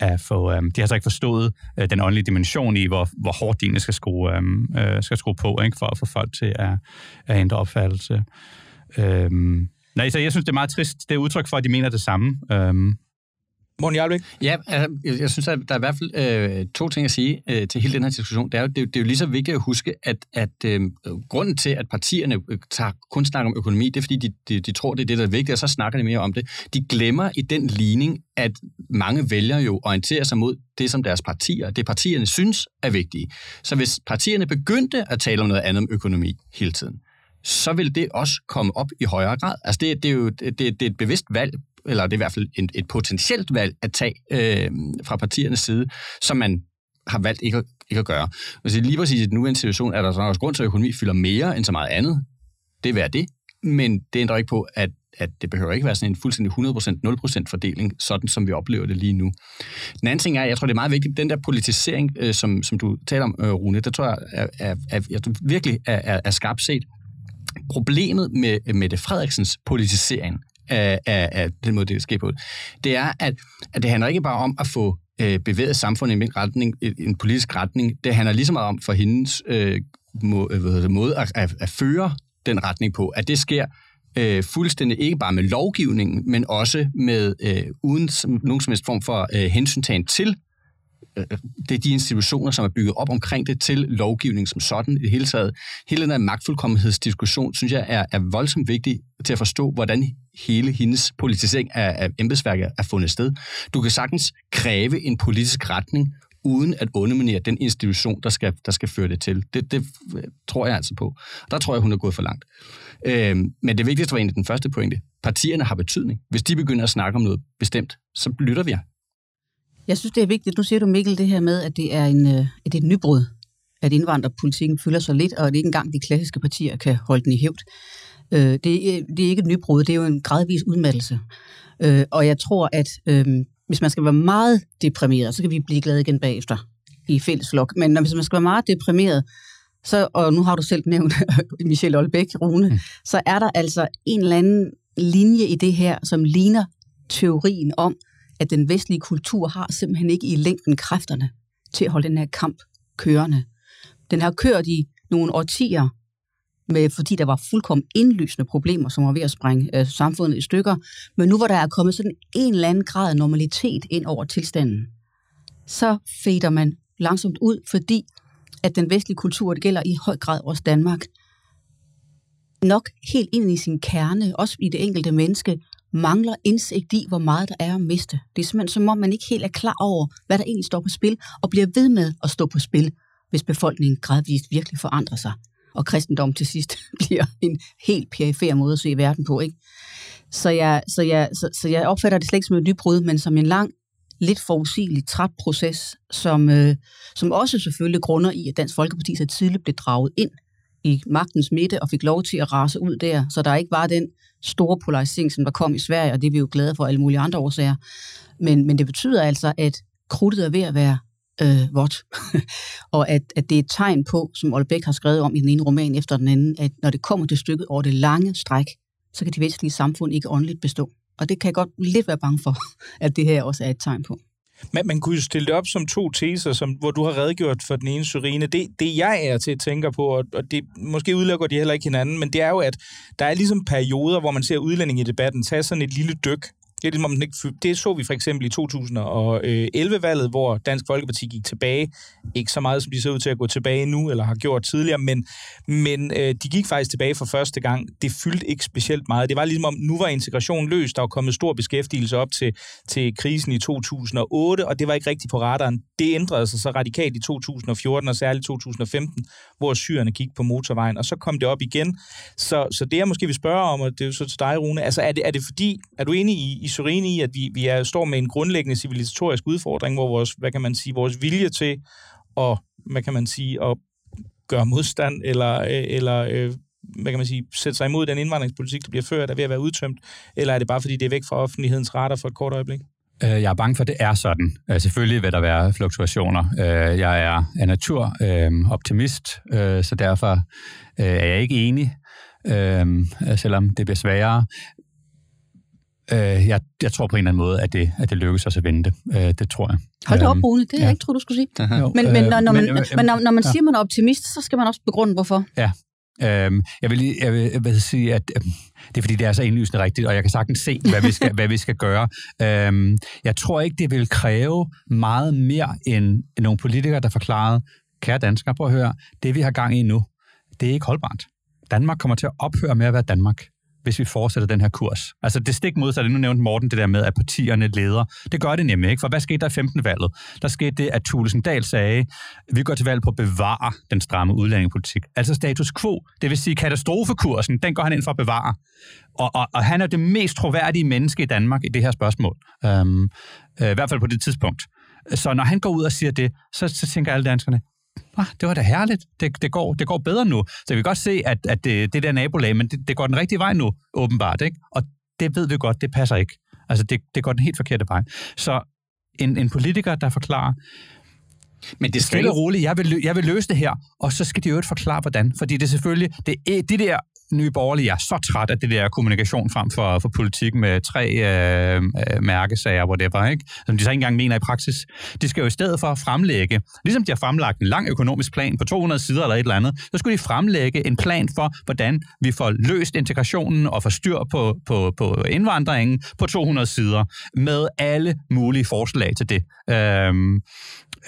at få, øh, de har så ikke forstået øh, den åndelige dimension i, hvor, hvor hårdt de skal skrue, øhm, øh, skal skrue på, ikke, for at få folk til at, at ændre opfattelse. Øh, nej, så jeg synes, det er meget trist. Det er udtryk for, at de mener det samme. Øh, Morten Jarlbæk? Ja, altså, jeg, jeg synes, at der er i hvert fald øh, to ting at sige øh, til hele den her diskussion. Det er, jo, det, det er jo lige så vigtigt at huske, at, at øh, grunden til, at partierne øh, tager, kun snakker om økonomi, det er, fordi de, de, de tror, det er det, der er vigtigt, og så snakker de mere om det. De glemmer i den ligning, at mange vælgere jo orienterer sig mod det, som deres partier, det partierne synes er vigtige. Så hvis partierne begyndte at tale om noget andet om økonomi hele tiden, så vil det også komme op i højere grad. Altså det, det er jo det, det er et bevidst valg eller det er i hvert fald et, et potentielt valg at tage øh, fra partiernes side, som man har valgt ikke at, ikke at gøre. Altså lige præcis i den nuværende situation er der så også grund til, at økonomi fylder mere end så meget andet. Det er værd det, men det ændrer ikke på, at at det behøver ikke være sådan en fuldstændig 100% 0% fordeling, sådan som vi oplever det lige nu. Den anden ting er, jeg tror, det er meget vigtigt, den der politisering, øh, som, som du taler om, øh, Rune, det tror jeg er, er, er, er virkelig er, er, er skarpt set. Problemet med Mette Frederiksens politisering af, af, af den måde, det sker på, det er, at, at det handler ikke bare om at få øh, bevæget samfundet i en retning, en politisk retning. Det handler lige så meget om for hendes øh, må, øh, det, måde at, at, at føre den retning på, at det sker øh, fuldstændig ikke bare med lovgivningen, men også med øh, uden som, nogen som helst form for øh, hensyntagen til Øh, Øh, det er de institutioner, som er bygget op omkring det til lovgivning som sådan i det hele taget. Hele den her magtfuldkommenhedsdiskussion, synes jeg, er, er voldsomt vigtig til at forstå, hvordan hele hendes politisering af, af embedsværket er fundet sted. Du kan sagtens kræve en politisk retning, uden at underminere den institution, der skal, der skal føre det til. Det, det øh, tror jeg altså på. Der tror jeg, hun er gået for langt. Øhm, men det vigtigste var egentlig den første pointe. Partierne har betydning. Hvis de begynder at snakke om noget bestemt, så lytter vi jeg synes, det er vigtigt. Nu siger du, Mikkel, det her med, at det er, en, øh, at det er et nybrud, at indvandrerpolitikken fylder så lidt, og at ikke engang de klassiske partier kan holde den i hævd. Øh, det, er, det er ikke et nybrud, det er jo en gradvis udmattelse. Øh, og jeg tror, at hvis man skal være meget deprimeret, så kan vi blive glade igen bagefter i fælles flok. Men når, hvis man skal være meget deprimeret, så, og nu har du selv nævnt Michelle Olbæk, Rune, mm. så er der altså en eller anden linje i det her, som ligner teorien om, at den vestlige kultur har simpelthen ikke i længden kræfterne til at holde den her kamp kørende. Den har kørt i nogle årtier, med, fordi der var fuldkommen indlysende problemer, som var ved at sprænge øh, samfundet i stykker. Men nu hvor der er kommet sådan en eller anden grad af normalitet ind over tilstanden, så fader man langsomt ud, fordi at den vestlige kultur, det gælder i høj grad også Danmark, nok helt ind i sin kerne, også i det enkelte menneske, mangler indsigt i, hvor meget der er at miste. Det er simpelthen som om, man ikke helt er klar over, hvad der egentlig står på spil, og bliver ved med at stå på spil, hvis befolkningen gradvist virkelig forandrer sig. Og kristendom til sidst bliver en helt perifer måde at se verden på. Ikke? Så, jeg, så, jeg, så, så jeg opfatter det slet ikke som et nybrud, men som en lang, lidt forudsigelig, træt proces, som, øh, som også selvfølgelig grunder i, at Dansk Folkeparti så tidligt blev draget ind i magtens midte og fik lov til at rase ud der, så der ikke var den store polarisering, som der kom i Sverige, og det er vi jo glade for alle mulige andre årsager. Men, men det betyder altså, at krudtet er ved at være øh, vådt, og at, at det er et tegn på, som Olbæk har skrevet om i den ene roman efter den anden, at når det kommer til stykket over det lange stræk, så kan de vestlige samfund ikke åndeligt bestå. Og det kan jeg godt lidt være bange for, at det her også er et tegn på. Man, man kunne jo stille det op som to teser, som, hvor du har redegjort for den ene, Syrine. Det, det jeg er til at tænke på, og, og det, måske udelukker de heller ikke hinanden, men det er jo, at der er ligesom perioder, hvor man ser udlændinge i debatten tage sådan et lille dyk det, er ligesom, om ikke, det så vi for eksempel i 2011-valget, hvor Dansk Folkeparti gik tilbage. Ikke så meget, som de ser ud til at gå tilbage nu, eller har gjort tidligere, men, men øh, de gik faktisk tilbage for første gang. Det fyldte ikke specielt meget. Det var ligesom om, nu var integrationen løs. Der var kommet stor beskæftigelse op til, til krisen i 2008, og det var ikke rigtigt på radaren. Det ændrede sig så radikalt i 2014, og særligt 2015, hvor syrerne gik på motorvejen, og så kom det op igen. Så, så det, jeg måske vil spørge om, og det er jo så til dig, Rune, altså er det, er det fordi, er du enig i, i Sorini, at vi, vi er, står med en grundlæggende civilisatorisk udfordring, hvor vores, hvad kan man sige, vores vilje til at, hvad kan man sige, at gøre modstand, eller, øh, eller øh, hvad kan man sige, sætte sig imod den indvandringspolitik, der bliver ført, er ved at være udtømt, eller er det bare fordi, det er væk fra offentlighedens radar for et kort øjeblik? Øh, jeg er bange for, at det er sådan. Øh, selvfølgelig vil der være fluktuationer. Øh, jeg er af natur optimist, så derfor er jeg ikke enig, selvom det bliver sværere. Jeg, jeg tror på en eller anden måde, at det, at det lykkes os at vente. Det tror jeg. Hold da op, Rune. Det er ja. jeg ikke troet, du skulle sige. Men, men når, når man, men, men når, når man siger, at man er optimist, så skal man også begrunde, hvorfor. Ja, Øhm, jeg vil, jeg vil, jeg vil sige, at det er fordi, det er så indlysende rigtigt, og jeg kan sagtens se, hvad vi skal, hvad vi skal gøre. Øhm, jeg tror ikke, det vil kræve meget mere end nogle politikere, der forklarede, kære danskere, prøv at høre, det vi har gang i nu, det er ikke holdbart. Danmark kommer til at ophøre med at være Danmark hvis vi fortsætter den her kurs. Altså det stik modsatte, nu nævnte Morten det der med, at partierne leder. Det gør det nemlig ikke, for hvad skete der i 15. valget? Der skete det, at Thulesen Dahl sagde, vi går til valg på at bevare den stramme udlændingepolitik. Altså status quo, det vil sige katastrofekursen, den går han ind for at bevare. Og, og, og han er det mest troværdige menneske i Danmark i det her spørgsmål. Øhm, øh, I hvert fald på det tidspunkt. Så når han går ud og siger det, så, så tænker alle danskerne, ah, det var da herligt. Det, det, går, det går bedre nu. Så vi kan godt se, at, at det, det der nabolag, men det, det går den rigtige vej nu, åbenbart. Ikke? Og det ved vi godt, det passer ikke. Altså, det, det går den helt forkerte vej. Så en, en politiker, der forklarer, men det skal roligt, jeg vil, jeg vil løse det her, og så skal de jo ikke forklare, hvordan. Fordi det er selvfølgelig, det, det der nye borgerlige er så træt af det der kommunikation frem for, for politik med tre øh, øh, mærkesager, whatever, ikke? som de så ikke engang mener i praksis. De skal jo i stedet for fremlægge, ligesom de har fremlagt en lang økonomisk plan på 200 sider eller et eller andet, så skulle de fremlægge en plan for, hvordan vi får løst integrationen og får styr på, på, på indvandringen på 200 sider, med alle mulige forslag til det. Øhm,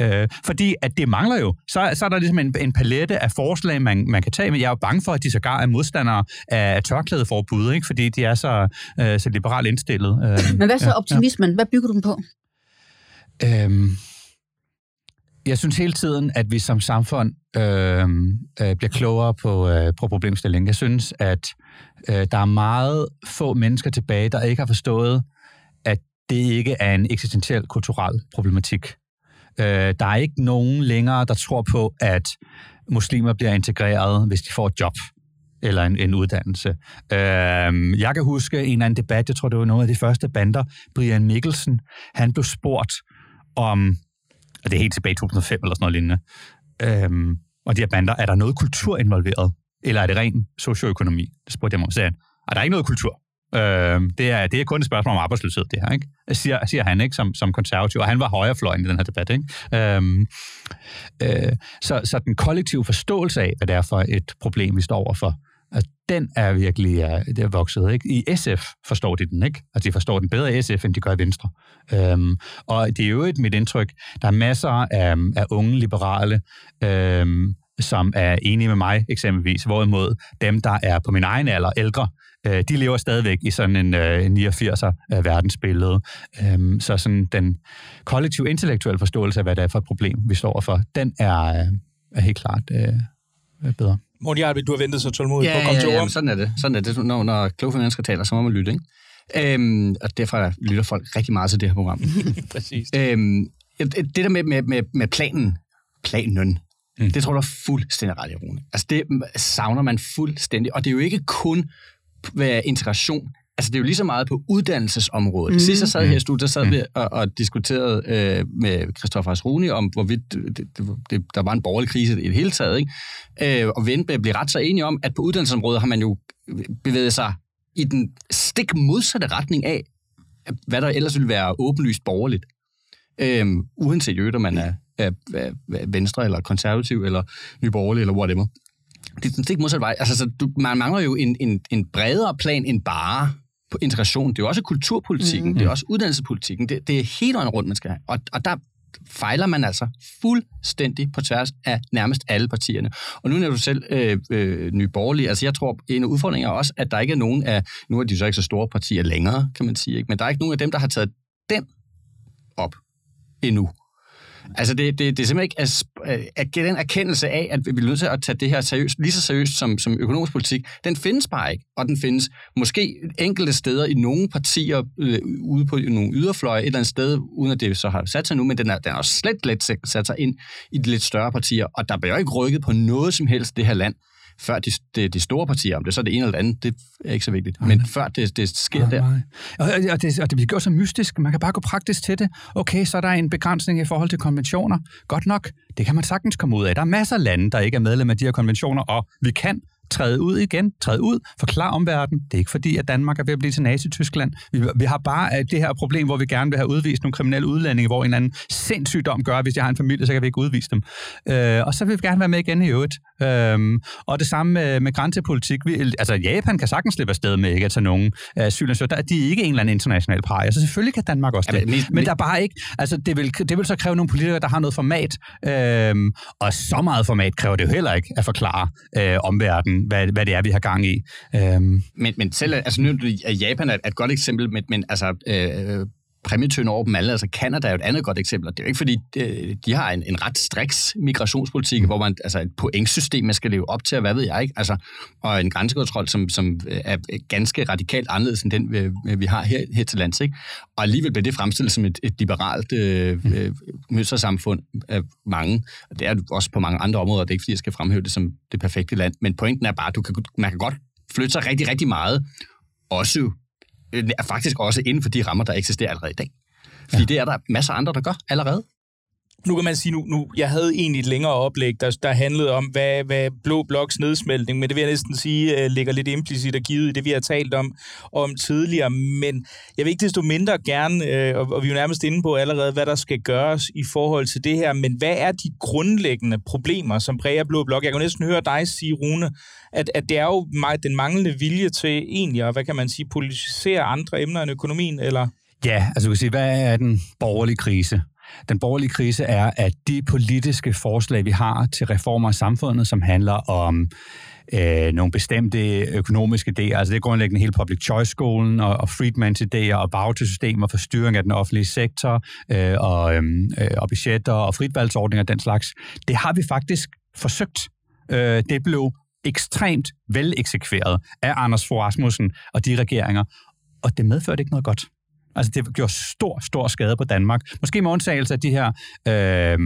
øh, fordi at det mangler jo. Så, så er der ligesom en, en palette af forslag, man, man kan tage, men jeg er jo bange for, at de sågar er modstandere af tørklædeforbud, ikke? fordi de er så, øh, så liberalt indstillet. Øh, men hvad så ja, optimismen? Ja. Hvad bygger du den på? Øhm, jeg synes hele tiden, at vi som samfund øh, øh, bliver klogere på, øh, på problemstillingen. Jeg synes, at øh, der er meget få mennesker tilbage, der ikke har forstået, at det ikke er en eksistentiel kulturel problematik. Øh, der er ikke nogen længere, der tror på, at muslimer bliver integreret, hvis de får et job eller en, en uddannelse. Øh, jeg kan huske en anden debat, jeg tror, det var noget af de første bander, Brian Mikkelsen, han blev spurgt om, og det er helt tilbage i 2005 eller sådan noget lignende, øh, og de her bander, er der noget kultur involveret? Eller er det ren socioøkonomi? Det spurgte jeg mig om. Så ah, er der ikke noget kultur? Øh, det, er, det er kun et spørgsmål om arbejdsløshed, det her, ikke? Siger, siger han, ikke, som, som konservativ. Og han var højrefløjen i den her debat, ikke? Øhm, øh, så, så den kollektive forståelse af, hvad det er for et problem, vi står overfor, og den er virkelig ja, det er vokset. Ikke? I SF forstår de den, ikke? Altså, de forstår den bedre i SF, end de gør i Venstre. Øhm, og det er jo et mit indtryk. Der er masser af, af unge liberale, øhm, som er enige med mig eksempelvis, hvorimod dem, der er på min egen alder, ældre, øh, de lever stadigvæk i sådan en øh, 89'er øh, verdensbillede. Øhm, så sådan den kollektive intellektuelle forståelse af, hvad det er for et problem, vi står for, den er, øh, er helt klart øh, bedre. Morten Jarlby, du har ventet så tålmodigt ja, på at komme ja, til ja, ord. sådan er det. Sådan er det. Når, når kloge mennesker taler, så må man lytte, ikke? Øhm, og derfor lytter folk rigtig meget til det her program. Præcis. øhm, det der med, med, med, med planen, planen, mm. det tror jeg, du er fuldstændig ret i, Rune. Altså, det savner man fuldstændig. Og det er jo ikke kun hvad integration. Altså, det er jo lige så meget på uddannelsesområdet. Mm. Sidst jeg sad her i studiet, der sad vi og, og diskuterede øh, med Christoffer Asruni om, hvorvidt det, det, det, der var en borgerlig krise i det hele taget. Ikke? Øh, og Vendberg blev ret så enige om, at på uddannelsesområdet har man jo bevæget sig i den stik modsatte retning af, hvad der ellers ville være åbenlyst borgerligt. Øh, uanset jo, om man er, er, er, er venstre eller konservativ eller nyborgerlig eller whatever. Det er den stik modsatte vej. Altså, så du, man mangler jo en, en, en bredere plan end bare på integration. Det er jo også kulturpolitikken, mm. det er også uddannelsespolitikken. Det, det er helt rundt, man skal have. Og, og der fejler man altså fuldstændig på tværs af nærmest alle partierne. Og nu er du selv øh, øh, nyborgerlig. Altså jeg tror, en af udfordringerne er også, at der ikke er nogen af, nu er de så ikke så store partier længere, kan man sige, ikke? men der er ikke nogen af dem, der har taget den op endnu. Altså, det, det, det er simpelthen ikke at, øh, at get den erkendelse af, at vi er nødt til at tage det her seriøst, lige så seriøst som, som økonomisk politik. Den findes bare ikke, og den findes måske enkelte steder i nogle partier øh, ude på nogle yderfløje, et eller andet sted, uden at det så har sat sig nu, men den er, den er også slet let sat sig ind i de lidt større partier, og der bliver jo ikke rykket på noget som helst det her land, før de, de, de store partier, om det så er det ene eller det andet, det er ikke så vigtigt. Men okay. før det, det sker okay. der. Og, og, det, og det bliver gjort så mystisk. Man kan bare gå praktisk til det. Okay, så er der en begrænsning i forhold til konventioner. Godt nok, det kan man sagtens komme ud af. Der er masser af lande, der ikke er medlem af de her konventioner, og vi kan træde ud igen, træde ud, forklare omverdenen. Det er ikke fordi, at Danmark er ved at blive til Nazi-Tyskland. Vi, vi har bare det her problem, hvor vi gerne vil have udvist nogle kriminelle udlændinge, hvor en anden sindssygdom gør, at hvis jeg har en familie, så kan vi ikke udvise dem. Øh, og så vil vi gerne være med igen i øvrigt. Øh, og det samme med, med grænsepolitik. Vi, altså Japan kan sagtens slippe afsted med ikke at tage nogen asylansøgere. De er ikke en eller anden international parier, så selvfølgelig kan Danmark også det. Ja, men, men der er bare ikke, altså det vil, det vil så kræve nogle politikere, der har noget format, øh, og så meget format kræver det jo heller ikke at forklare øh, omverdenen, hvad, hvad det er, vi har gang i. Øhm. Men, men selv, altså nu er Japan er et godt eksempel, men, men altså, øh, præmietøn over dem alle. Altså Canada er jo et andet godt eksempel. Det er jo ikke fordi, de, de har en, en ret striks migrationspolitik, mm. hvor man, altså et pointsystem, man skal leve op til, og hvad ved jeg ikke, altså, og en grænsekontrol, som, som øh, er ganske radikalt anderledes end den, vi, øh, vi har her, her til lands. Ikke? Og alligevel bliver det fremstillet som et, et liberalt øh, mm. øh, mønstersamfund af mange. Og det er også på mange andre områder. Det er ikke fordi, jeg skal fremhæve det som det perfekte land. Men pointen er bare, at du kan, man kan godt flytte sig rigtig, rigtig meget, også faktisk også inden for de rammer, der eksisterer allerede i dag. Fordi ja. det er der masser af andre, der gør allerede. Nu kan man sige, nu, nu jeg havde egentlig et længere oplæg, der, der handlede om, hvad, hvad Blå Bloks nedsmeltning, men det vil jeg næsten sige, uh, ligger lidt implicit og givet i det, vi har talt om, om tidligere. Men jeg vil ikke desto mindre gerne, uh, og, og vi er jo nærmest inde på allerede, hvad der skal gøres i forhold til det her, men hvad er de grundlæggende problemer, som præger Blå Blok? Jeg kan næsten høre dig sige, Rune, at, at det er jo den manglende vilje til egentlig, og hvad kan man sige, politisere andre emner end økonomien, eller? Ja, altså du kan sige, hvad er den borgerlige krise? Den borgerlige krise er, at de politiske forslag, vi har til reformer af samfundet, som handler om øh, nogle bestemte økonomiske idéer, altså det er grundlæggende hele public choice-skolen og, og Friedmans idéer og vouchersystemer for styring af den offentlige sektor øh, og, øhm, øh, og budgetter og fritvalgsordninger og den slags. Det har vi faktisk forsøgt. Øh, det blev ekstremt veleksekveret af Anders Fogh Rasmussen og de regeringer, og det medførte ikke noget godt. Altså det gjorde stor, stor skade på Danmark. Måske med undtagelse af de her øh,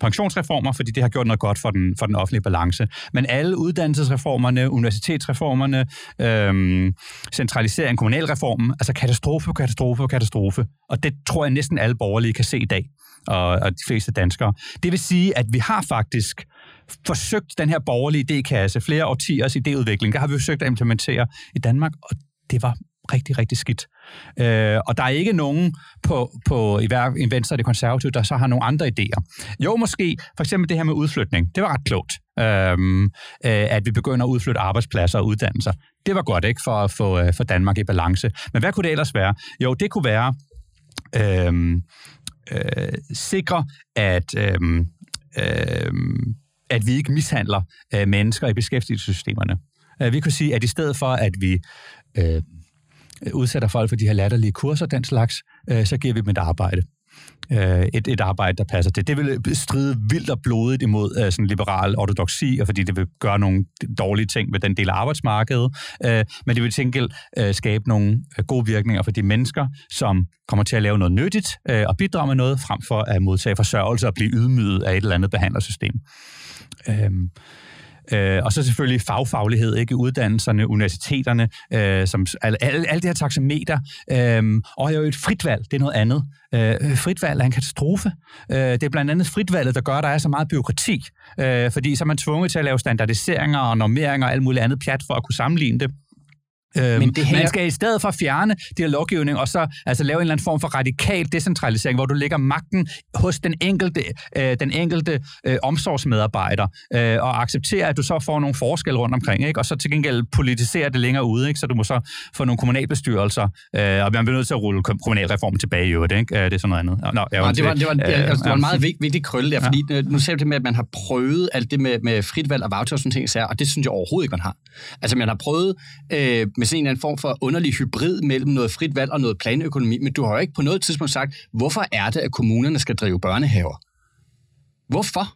pensionsreformer, fordi det har gjort noget godt for den, for den offentlige balance. Men alle uddannelsesreformerne, universitetsreformerne, øh, centralisering, kommunalreformen, altså katastrofe, katastrofe, katastrofe. Og det tror jeg næsten alle borgerlige kan se i dag, og, og de fleste danskere. Det vil sige, at vi har faktisk forsøgt den her borgerlige idékasse, flere årtiers idéudvikling, der har vi forsøgt at implementere i Danmark, og det var rigtig, rigtig skidt. Øh, og der er ikke nogen på, på i, hver, en Venstre og det konservative, der så har nogle andre idéer. Jo, måske for eksempel det her med udflytning. Det var ret klogt. Øhm, øh, at vi begynder at udflytte arbejdspladser og uddannelser. Det var godt, ikke, for at få øh, for Danmark i balance. Men hvad kunne det ellers være? Jo, det kunne være øh, øh, sikre, at, øh, øh, at vi ikke mishandler øh, mennesker i beskæftigelsessystemerne. Øh, vi kunne sige, at i stedet for, at vi øh, Øh, udsætter folk for de her latterlige kurser, den slags, øh, så giver vi dem et arbejde øh, et, et arbejde, der passer til. Det vil stride vildt og blodigt imod øh, sådan liberal ortodoksi, og fordi det vil gøre nogle dårlige ting med den del af arbejdsmarkedet, øh, men det vil til øh, skabe nogle øh, gode virkninger for de mennesker, som kommer til at lave noget nyttigt øh, og bidrage med noget, frem for at modtage forsørgelse og blive ydmyget af et eller andet behandlersystem. Øh, Øh, og så selvfølgelig fagfaglighed, ikke? Uddannelserne, universiteterne, øh, som alle, alle, alle det her taxameter. Øh, og jo et frit valg, det er noget andet. Øh, frit valg er en katastrofe. Øh, det er blandt andet fritvalget, der gør, at der er så meget byråkrati. Øh, fordi så er man tvunget til at lave standardiseringer og normeringer og alt muligt andet pjat for at kunne sammenligne det. Øhm, Men det hænger... Man skal i stedet for fjerne det her lovgivning, og så altså, lave en eller anden form for radikal decentralisering, hvor du lægger magten hos den enkelte, øh, den enkelte øh, omsorgsmedarbejder, øh, og accepterer, at du så får nogle forskelle rundt omkring, ikke? og så til gengæld politisere det længere ude, ikke? så du må så få nogle kommunalbestyrelser, øh, og man bliver nødt til at rulle kommunalreformen tilbage i øvrigt, ikke? Øh, det er sådan noget andet. Nå, jeg ja, det, var, det, var, øh, altså, det var en meget vigtig, vigtig krølle der, fordi ja. nu ser det med, at man har prøvet alt det med, med frit valg og voucher og sådan ting, og det synes jeg overhovedet ikke, man har. Altså, man har prøvet øh, med sådan en eller anden form for underlig hybrid mellem noget frit valg og noget planøkonomi, men du har jo ikke på noget tidspunkt sagt, hvorfor er det, at kommunerne skal drive børnehaver? Hvorfor?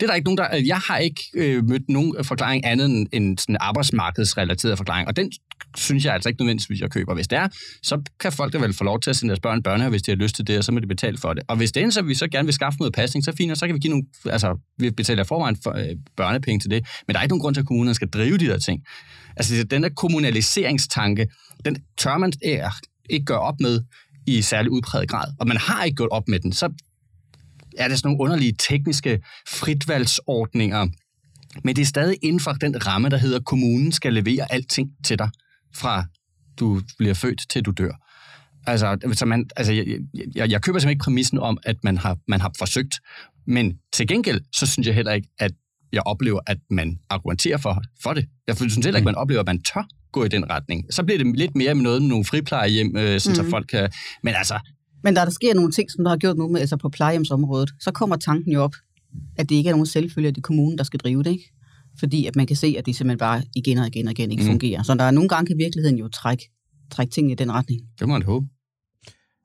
Det er der ikke nogen, der... Jeg har ikke øh, mødt nogen forklaring andet end en sådan arbejdsmarkedsrelateret forklaring, og den synes jeg altså ikke nødvendigvis, jeg køber. Hvis det er, så kan folk da vel få lov til at sende deres børn børnehave, hvis de har lyst til det, og så må de betale for det. Og hvis det er så vi så gerne vil skaffe noget pasning, så fint, og så kan vi give nogle... Altså, vi betaler forvejen for, øh, børnepenge til det, men der er ikke nogen grund til, at kommunerne skal drive de der ting. Altså, den der kommunaliseringstanke, den tør man øh, ikke gøre op med i særlig udpræget grad. Og man har ikke gjort op med den. Så er det sådan nogle underlige tekniske fritvalgsordninger, men det er stadig inden for den ramme, der hedder, at kommunen skal levere alting til dig, fra du bliver født til du dør. Altså, så man, altså jeg, jeg, jeg køber simpelthen ikke præmissen om, at man har, man har forsøgt, men til gengæld, så synes jeg heller ikke, at jeg oplever, at man argumenterer for, for det. Jeg synes heller ikke, man oplever, at man tør gå i den retning. Så bliver det lidt mere med noget med nogle friplejehjem, øh, sådan, mm. så folk kan... Men altså... Men der, der sker nogle ting, som der har gjort nu med, altså på plejehjemsområdet, så kommer tanken jo op, at det ikke er nogen selvfølge, at det er kommunen, der skal drive det, ikke? Fordi at man kan se, at det simpelthen bare igen og igen og igen ikke mm. fungerer. Så der er nogle gange i virkeligheden jo træk, træk ting i den retning. Det må man håbe.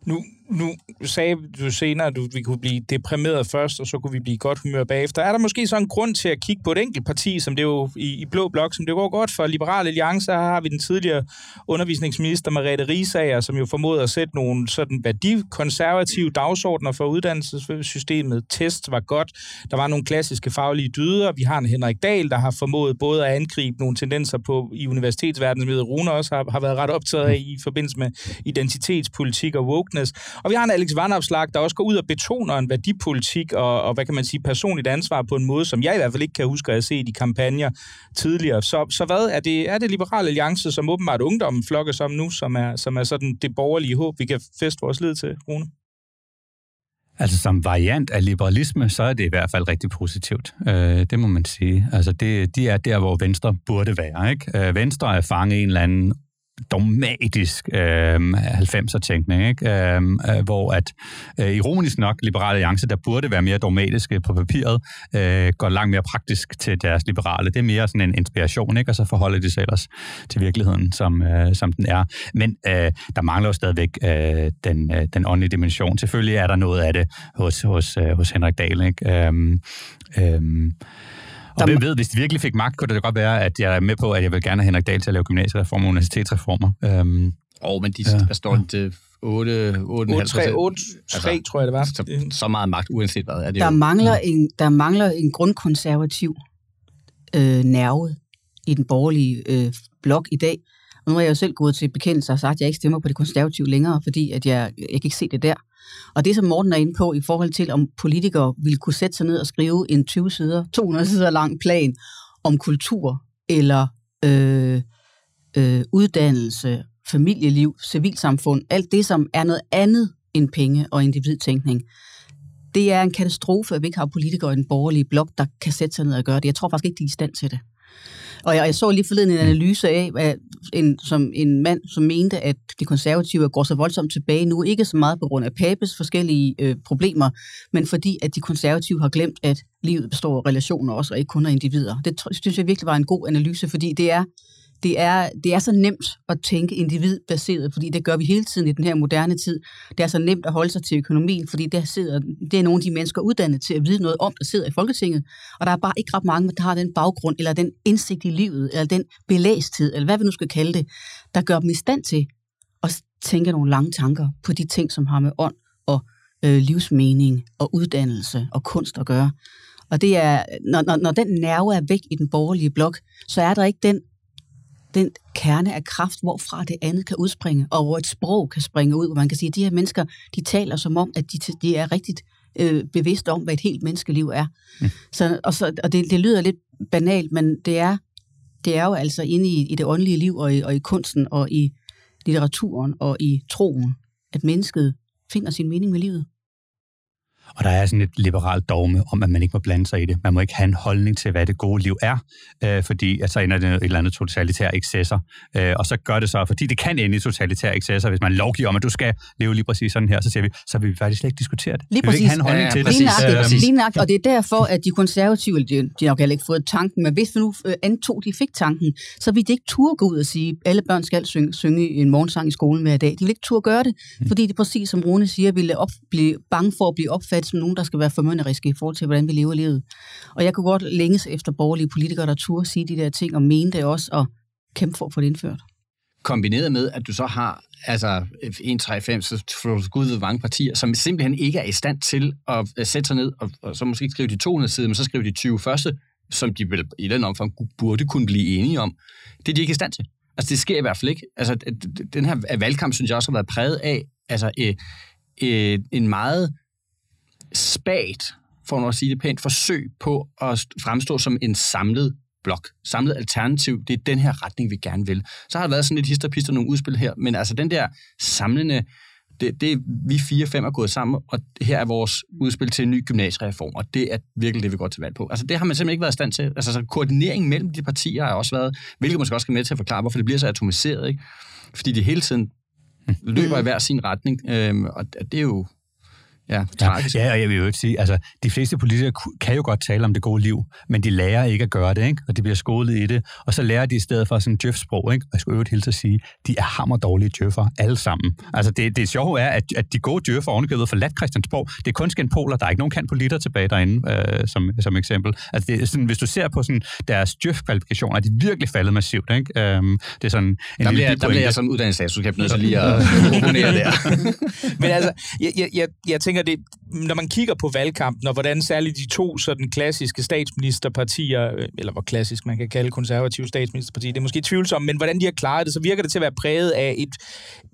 Nu, nu sagde du senere, at vi kunne blive deprimeret først, og så kunne vi blive godt humør bagefter. Er der måske så en grund til at kigge på et enkelt parti, som det jo i, i Blå Blok, som det går godt for Liberale Alliance, her har vi den tidligere undervisningsminister Mariette Risager, som jo formåede at sætte nogle sådan værdikonservative dagsordner for uddannelsessystemet. Test var godt. Der var nogle klassiske faglige dyder. Vi har en Henrik Dahl, der har formået både at angribe nogle tendenser på i universitetsverdenen, som Rune også har, har været ret optaget af i forbindelse med identitetspolitik og wokeness. Og vi har en Alex Vandopslag, der også går ud og betoner en værdipolitik og, og, hvad kan man sige, personligt ansvar på en måde, som jeg i hvert fald ikke kan huske at have set i kampagner tidligere. Så, så hvad er det, er det liberale alliance, som åbenbart ungdommen flokkes om nu, som er, som er sådan det borgerlige håb, vi kan feste vores lid til, Rune? Altså som variant af liberalisme, så er det i hvert fald rigtig positivt. Øh, det må man sige. Altså det, de er der, hvor Venstre burde være. Ikke? Øh, Venstre er fanget i en eller anden dogmatisk øh, 90'er-tænkning, ikke? Øhm, øh, hvor at øh, ironisk nok Liberale Alliance, der burde være mere dogmatiske på papiret, øh, går langt mere praktisk til deres liberale. Det er mere sådan en inspiration, ikke? og så forholder de sig ellers til virkeligheden, som, øh, som den er. Men øh, der mangler jo stadigvæk øh, den, øh, den åndelige dimension. Selvfølgelig er der noget af det hos, hos, øh, hos Henrik Dahl. Ikke? Øh, øh, og hvem ved, hvis de virkelig fik magt, kunne det godt være, at jeg er med på, at jeg vil gerne have Henrik Dahl til at lave gymnasiereformer og universitetsreformer. Øhm, oh, men de, ja, der står ja. 8, 8, 8, 3, 8, 3 altså, tror jeg, det var. Så, så meget magt, uanset hvad. Er det der, jo. mangler en, der mangler en grundkonservativ øh, nerve i den borgerlige øh, blok i dag. Nu er jeg jo selv gået til bekendelse og sagt, at jeg ikke stemmer på det konservative længere, fordi at jeg, jeg kan ikke se det der. Og det, som Morten er inde på i forhold til, om politikere ville kunne sætte sig ned og skrive en 20 sider, 200 sider lang plan om kultur eller øh, øh, uddannelse, familieliv, civilsamfund, alt det, som er noget andet end penge og individtænkning, det er en katastrofe, at vi ikke har politikere i den borgerlige blok, der kan sætte sig ned og gøre det. Jeg tror faktisk ikke, de er i stand til det. Og jeg, jeg så lige forleden en analyse af, at en, som en mand, som mente, at de konservative går så voldsomt tilbage nu, ikke så meget på grund af Papes forskellige øh, problemer, men fordi, at de konservative har glemt, at livet består af relationer også, og ikke kun af individer. Det synes jeg virkelig var en god analyse, fordi det er det er, det er så nemt at tænke individbaseret, fordi det gør vi hele tiden i den her moderne tid. Det er så nemt at holde sig til økonomien, fordi der sidder, det er nogle af de mennesker uddannet til at vide noget om, der sidder i Folketinget. Og der er bare ikke ret mange, der har den baggrund, eller den indsigt i livet, eller den belæsthed, eller hvad vi nu skal kalde det, der gør dem i stand til at tænke nogle lange tanker på de ting, som har med ånd og øh, livsmening og uddannelse og kunst at gøre. Og det er, når, når, når den nerve er væk i den borgerlige blok, så er der ikke den den kerne af kraft, hvorfra det andet kan udspringe, og hvor et sprog kan springe ud, hvor man kan sige, at de her mennesker, de taler som om, at de, de er rigtigt øh, bevidste om, hvad et helt menneskeliv er. Mm. Så, og så, og det, det lyder lidt banalt, men det er, det er jo altså inde i, i det åndelige liv, og i, og i kunsten, og i litteraturen, og i troen, at mennesket finder sin mening med livet. Og der er sådan et liberalt dogme om, at man ikke må blande sig i det. Man må ikke have en holdning til, hvad det gode liv er, øh, fordi at så ender det et eller andet totalitære excesser. Øh, og så gør det så, fordi det kan ende i totalitære excesser, hvis man lovgiver om, at du skal leve lige præcis sådan her, så siger vi, så vil vi faktisk slet ikke diskutere det. Lige vi præcis. vil ikke have en holdning ja, ja, til præcis. det. Lige nøjagtigt, lige nøjagtigt. Og det er derfor, at de konservative, de, de har nok heller ikke fået tanken, men hvis vi nu øh, antog, de fik tanken, så vil de ikke turde gå ud og sige, at alle børn skal synge, synge en morgensang i skolen hver dag. De vil ikke turde gøre det, mm. fordi det præcis som Rune siger, ville op, blive bange for at blive opfattet som nogen, der skal være formynderiske i forhold til, hvordan vi lever livet. Og jeg kunne godt længes efter borgerlige politikere, der turde sige de der ting, og mene det også og kæmpe for at få det indført. Kombineret med, at du så har altså 1, 3, 5, så gud ved mange partier, som simpelthen ikke er i stand til at øh, sætte sig ned, og, og så måske ikke skrive de 200 sider, men så skrive de 20 første, som de vel i den omfang burde kunne blive enige om. Det er de ikke i stand til. Altså, det sker i hvert fald ikke. Altså, den her valgkamp, synes jeg også har været præget af altså, øh, øh, en meget spat, for at sige det pænt, forsøg på at fremstå som en samlet blok, samlet alternativ, det er den her retning, vi gerne vil. Så har der været sådan lidt histerpister nogle udspil her, men altså den der samlende, det, det vi fire-fem er gået sammen, og her er vores udspil til en ny gymnasiereform, og det er virkelig det, vi går til valg på. Altså det har man simpelthen ikke været i stand til. Altså så koordineringen mellem de partier har også været, hvilket måske også skal med til at forklare, hvorfor det bliver så atomiseret, ikke? Fordi de hele tiden løber i hver sin retning, øhm, og det er jo Ja, tragisk. Ja, og jeg vil jo sige, altså, de fleste politikere kan jo godt tale om det gode liv, men de lærer ikke at gøre det, ikke? og de bliver skolet i det, og så lærer de i stedet for sådan djøf-sprog, ikke? og jeg skulle øvrigt helt at sige, de er hammer dårlige djøffer, alle sammen. Altså, det, det sjove er, at, at de gode djøffer for lat Christiansborg, det er kun Poler, der er ikke nogen kan liter tilbage derinde, øh, som, som eksempel. Altså, det er sådan, hvis du ser på sådan, deres djøf-kvalifikationer, er de virkelig faldet massivt, ikke? Øhm, det er sådan en der bliver, der bliver jeg som uddannelsesstatus, nødt til lige at opponere der. Men altså, jeg, jeg, jeg, jeg tænker, det, når man kigger på valgkampen, og hvordan særligt de to sådan klassiske statsministerpartier, øh, eller hvor klassisk man kan kalde konservative statsministerparti, det er måske tvivlsomt, men hvordan de har klaret det, så virker det til at være præget af et,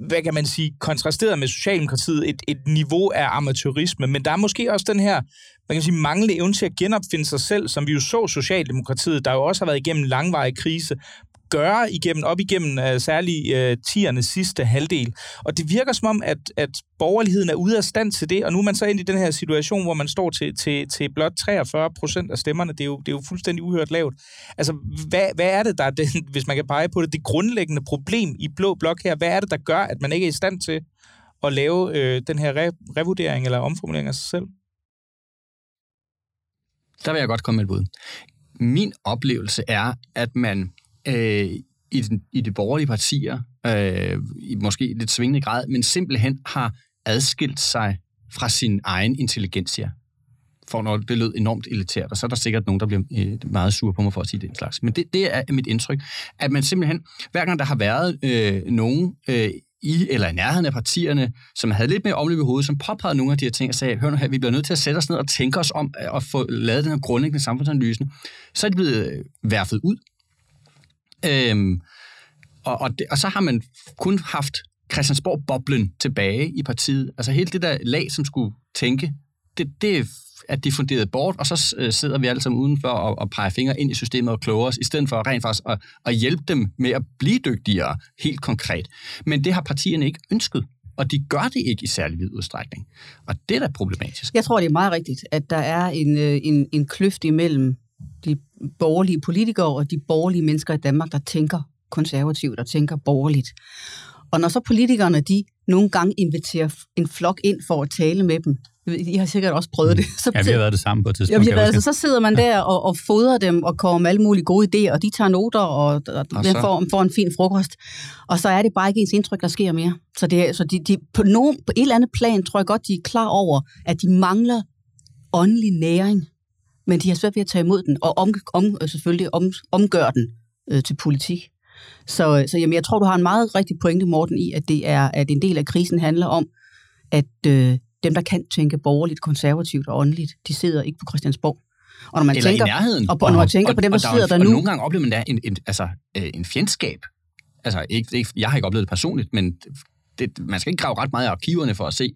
hvad kan man sige, kontrasteret med Socialdemokratiet, et, et niveau af amatørisme, men der er måske også den her man kan sige, manglende evne til at genopfinde sig selv, som vi jo så Socialdemokratiet, der jo også har været igennem langvarig krise, gøre igennem, op igennem øh, særligt øh, tiernes sidste halvdel. Og det virker som om, at, at borgerligheden er ude af stand til det, og nu er man så ind i den her situation, hvor man står til, til, til blot 43 procent af stemmerne. Det er, jo, det er jo fuldstændig uhørt lavt. Altså, hvad, hvad er det, der er den, hvis man kan pege på det, det grundlæggende problem i Blå Blok her? Hvad er det, der gør, at man ikke er i stand til at lave øh, den her re- revurdering eller omformulering af sig selv? Der vil jeg godt komme med et bud. Min oplevelse er, at man øh, i, den, i de borgerlige partier, øh, i måske lidt svingende grad, men simpelthen har adskilt sig fra sin egen intelligensia. For når det lød enormt elitært, og så er der sikkert nogen, der bliver øh, meget sure på mig for at sige den slags. Men det, det er mit indtryk, at man simpelthen, hver gang der har været øh, nogen øh, i eller i nærheden af partierne, som havde lidt mere omløb i hovedet, som påpegede nogle af de her ting og sagde, hør nu her, vi bliver nødt til at sætte os ned og tænke os om øh, at få lavet den her grundlæggende samfundsanalyse, så er de blevet øh, værfet ud Øhm, og, og, det, og så har man kun haft Christiansborg-boblen tilbage i partiet. Altså hele det der lag, som skulle tænke, det, det er diffunderet bort, og så øh, sidder vi alle sammen udenfor og, og peger fingre ind i systemet og kloger os, i stedet for rent faktisk at, at hjælpe dem med at blive dygtigere, helt konkret. Men det har partierne ikke ønsket. og de gør det ikke i særlig vid udstrækning. Og det er da problematisk. Jeg tror, det er meget rigtigt, at der er en, øh, en, en kløft imellem de borgerlige politikere og de borgerlige mennesker i Danmark, der tænker konservativt og tænker borgerligt. Og når så politikerne, de nogle gange inviterer en flok ind for at tale med dem, I har sikkert også prøvet det. Så, Ja, vi har været det sammen på et tidspunkt. Ja, kan jeg altså, huske. så sidder man der og, og fodrer dem og kommer med alle mulige gode idéer, og de tager noter og, og, Og så? får, får en fin frokost. Og så er det bare ikke ens indtryk, der sker mere. Så, det, så de, de, på, nogen, på et eller andet plan tror jeg godt, de er klar over, at de mangler åndelig næring, men de har svært ved at tage imod den, og om, om, øh, selvfølgelig om, omgøre den øh, til politik. Så, så jamen, jeg tror, du har en meget rigtig pointe, Morten, i, at det er at en del af krisen handler om, at øh, dem, der kan tænke borgerligt, konservativt og åndeligt, de sidder ikke på Christiansborg. Og når man Eller tænker, i nærheden. og på- når man tænker på dem, der og sidder er, der og nu- nogle gange oplever man da en, en, altså, øh, en fjendskab. Altså, ikke, ikke, jeg har ikke oplevet det personligt, men det, man skal ikke grave ret meget i arkiverne for at se,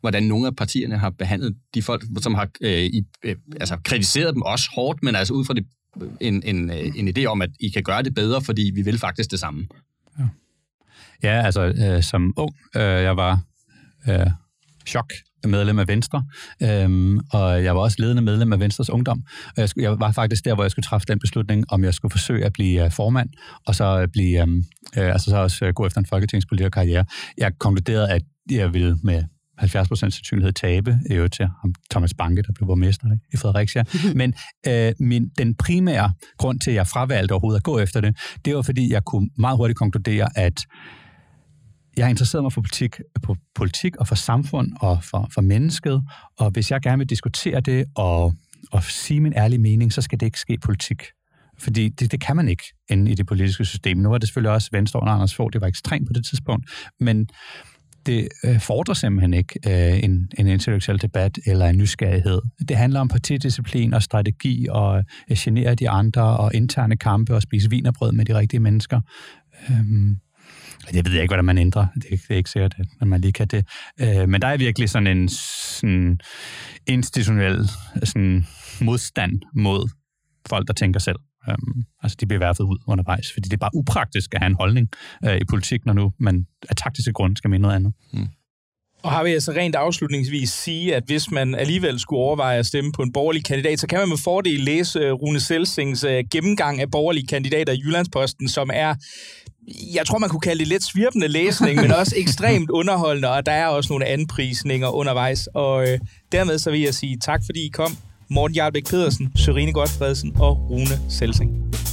hvordan nogle af partierne har behandlet de folk, som har øh, i, øh, altså, kritiseret dem også hårdt, men altså ud fra det, øh, en, en, øh, en idé om, at I kan gøre det bedre, fordi vi vil faktisk det samme. Ja, altså øh, som ung, øh, jeg var øh, chok medlem af Venstre, øhm, og jeg var også ledende medlem af Venstres Ungdom. Og jeg, skulle, jeg var faktisk der, hvor jeg skulle træffe den beslutning, om jeg skulle forsøge at blive øh, formand, og så blive, øh, øh, altså så også øh, gå efter en folketingspolitisk karriere. Jeg konkluderede, at jeg ville med 70% sandsynlighed tabe, i øvrigt til ham, Thomas Banke, der blev borgmester i Fredericia. Men øh, min, den primære grund til, at jeg fravalgte overhovedet at gå efter det, det var, fordi jeg kunne meget hurtigt konkludere, at jeg interesserer interesseret mig for politik, på politik og for samfund og for, for mennesket, og hvis jeg gerne vil diskutere det og, og sige min ærlige mening, så skal det ikke ske politik. Fordi det, det kan man ikke inde i det politiske system. Nu var det selvfølgelig også Venstre under Anders Fogh, det var ekstremt på det tidspunkt, men det øh, fordrer simpelthen ikke øh, en, en intellektuel debat eller en nysgerrighed. Det handler om partidisciplin og strategi og øh, genere de andre og interne kampe og spise vinerbrød med de rigtige mennesker. Øhm, jeg ved ikke, hvordan man ændrer. Det er, det er ikke sikkert, at man lige kan det. Øh, men der er virkelig sådan en sådan institutionel sådan modstand mod folk, der tænker selv. Um, altså, de bliver værfet ud undervejs, fordi det er bare upraktisk at have en holdning uh, i politik, når nu man af taktiske grunde skal mene noget andet. Og har vi altså rent afslutningsvis sige, at hvis man alligevel skulle overveje at stemme på en borgerlig kandidat, så kan man med fordel læse uh, Rune Selsings uh, gennemgang af borgerlige kandidater i Jyllandsposten, som er, jeg tror man kunne kalde det lidt svirpende læsning, men også ekstremt underholdende, og der er også nogle anprisninger undervejs. Og øh, dermed så vil jeg sige tak, fordi I kom. Morten Jarlbæk Pedersen, Sørine Godfredsen og Rune Selsing.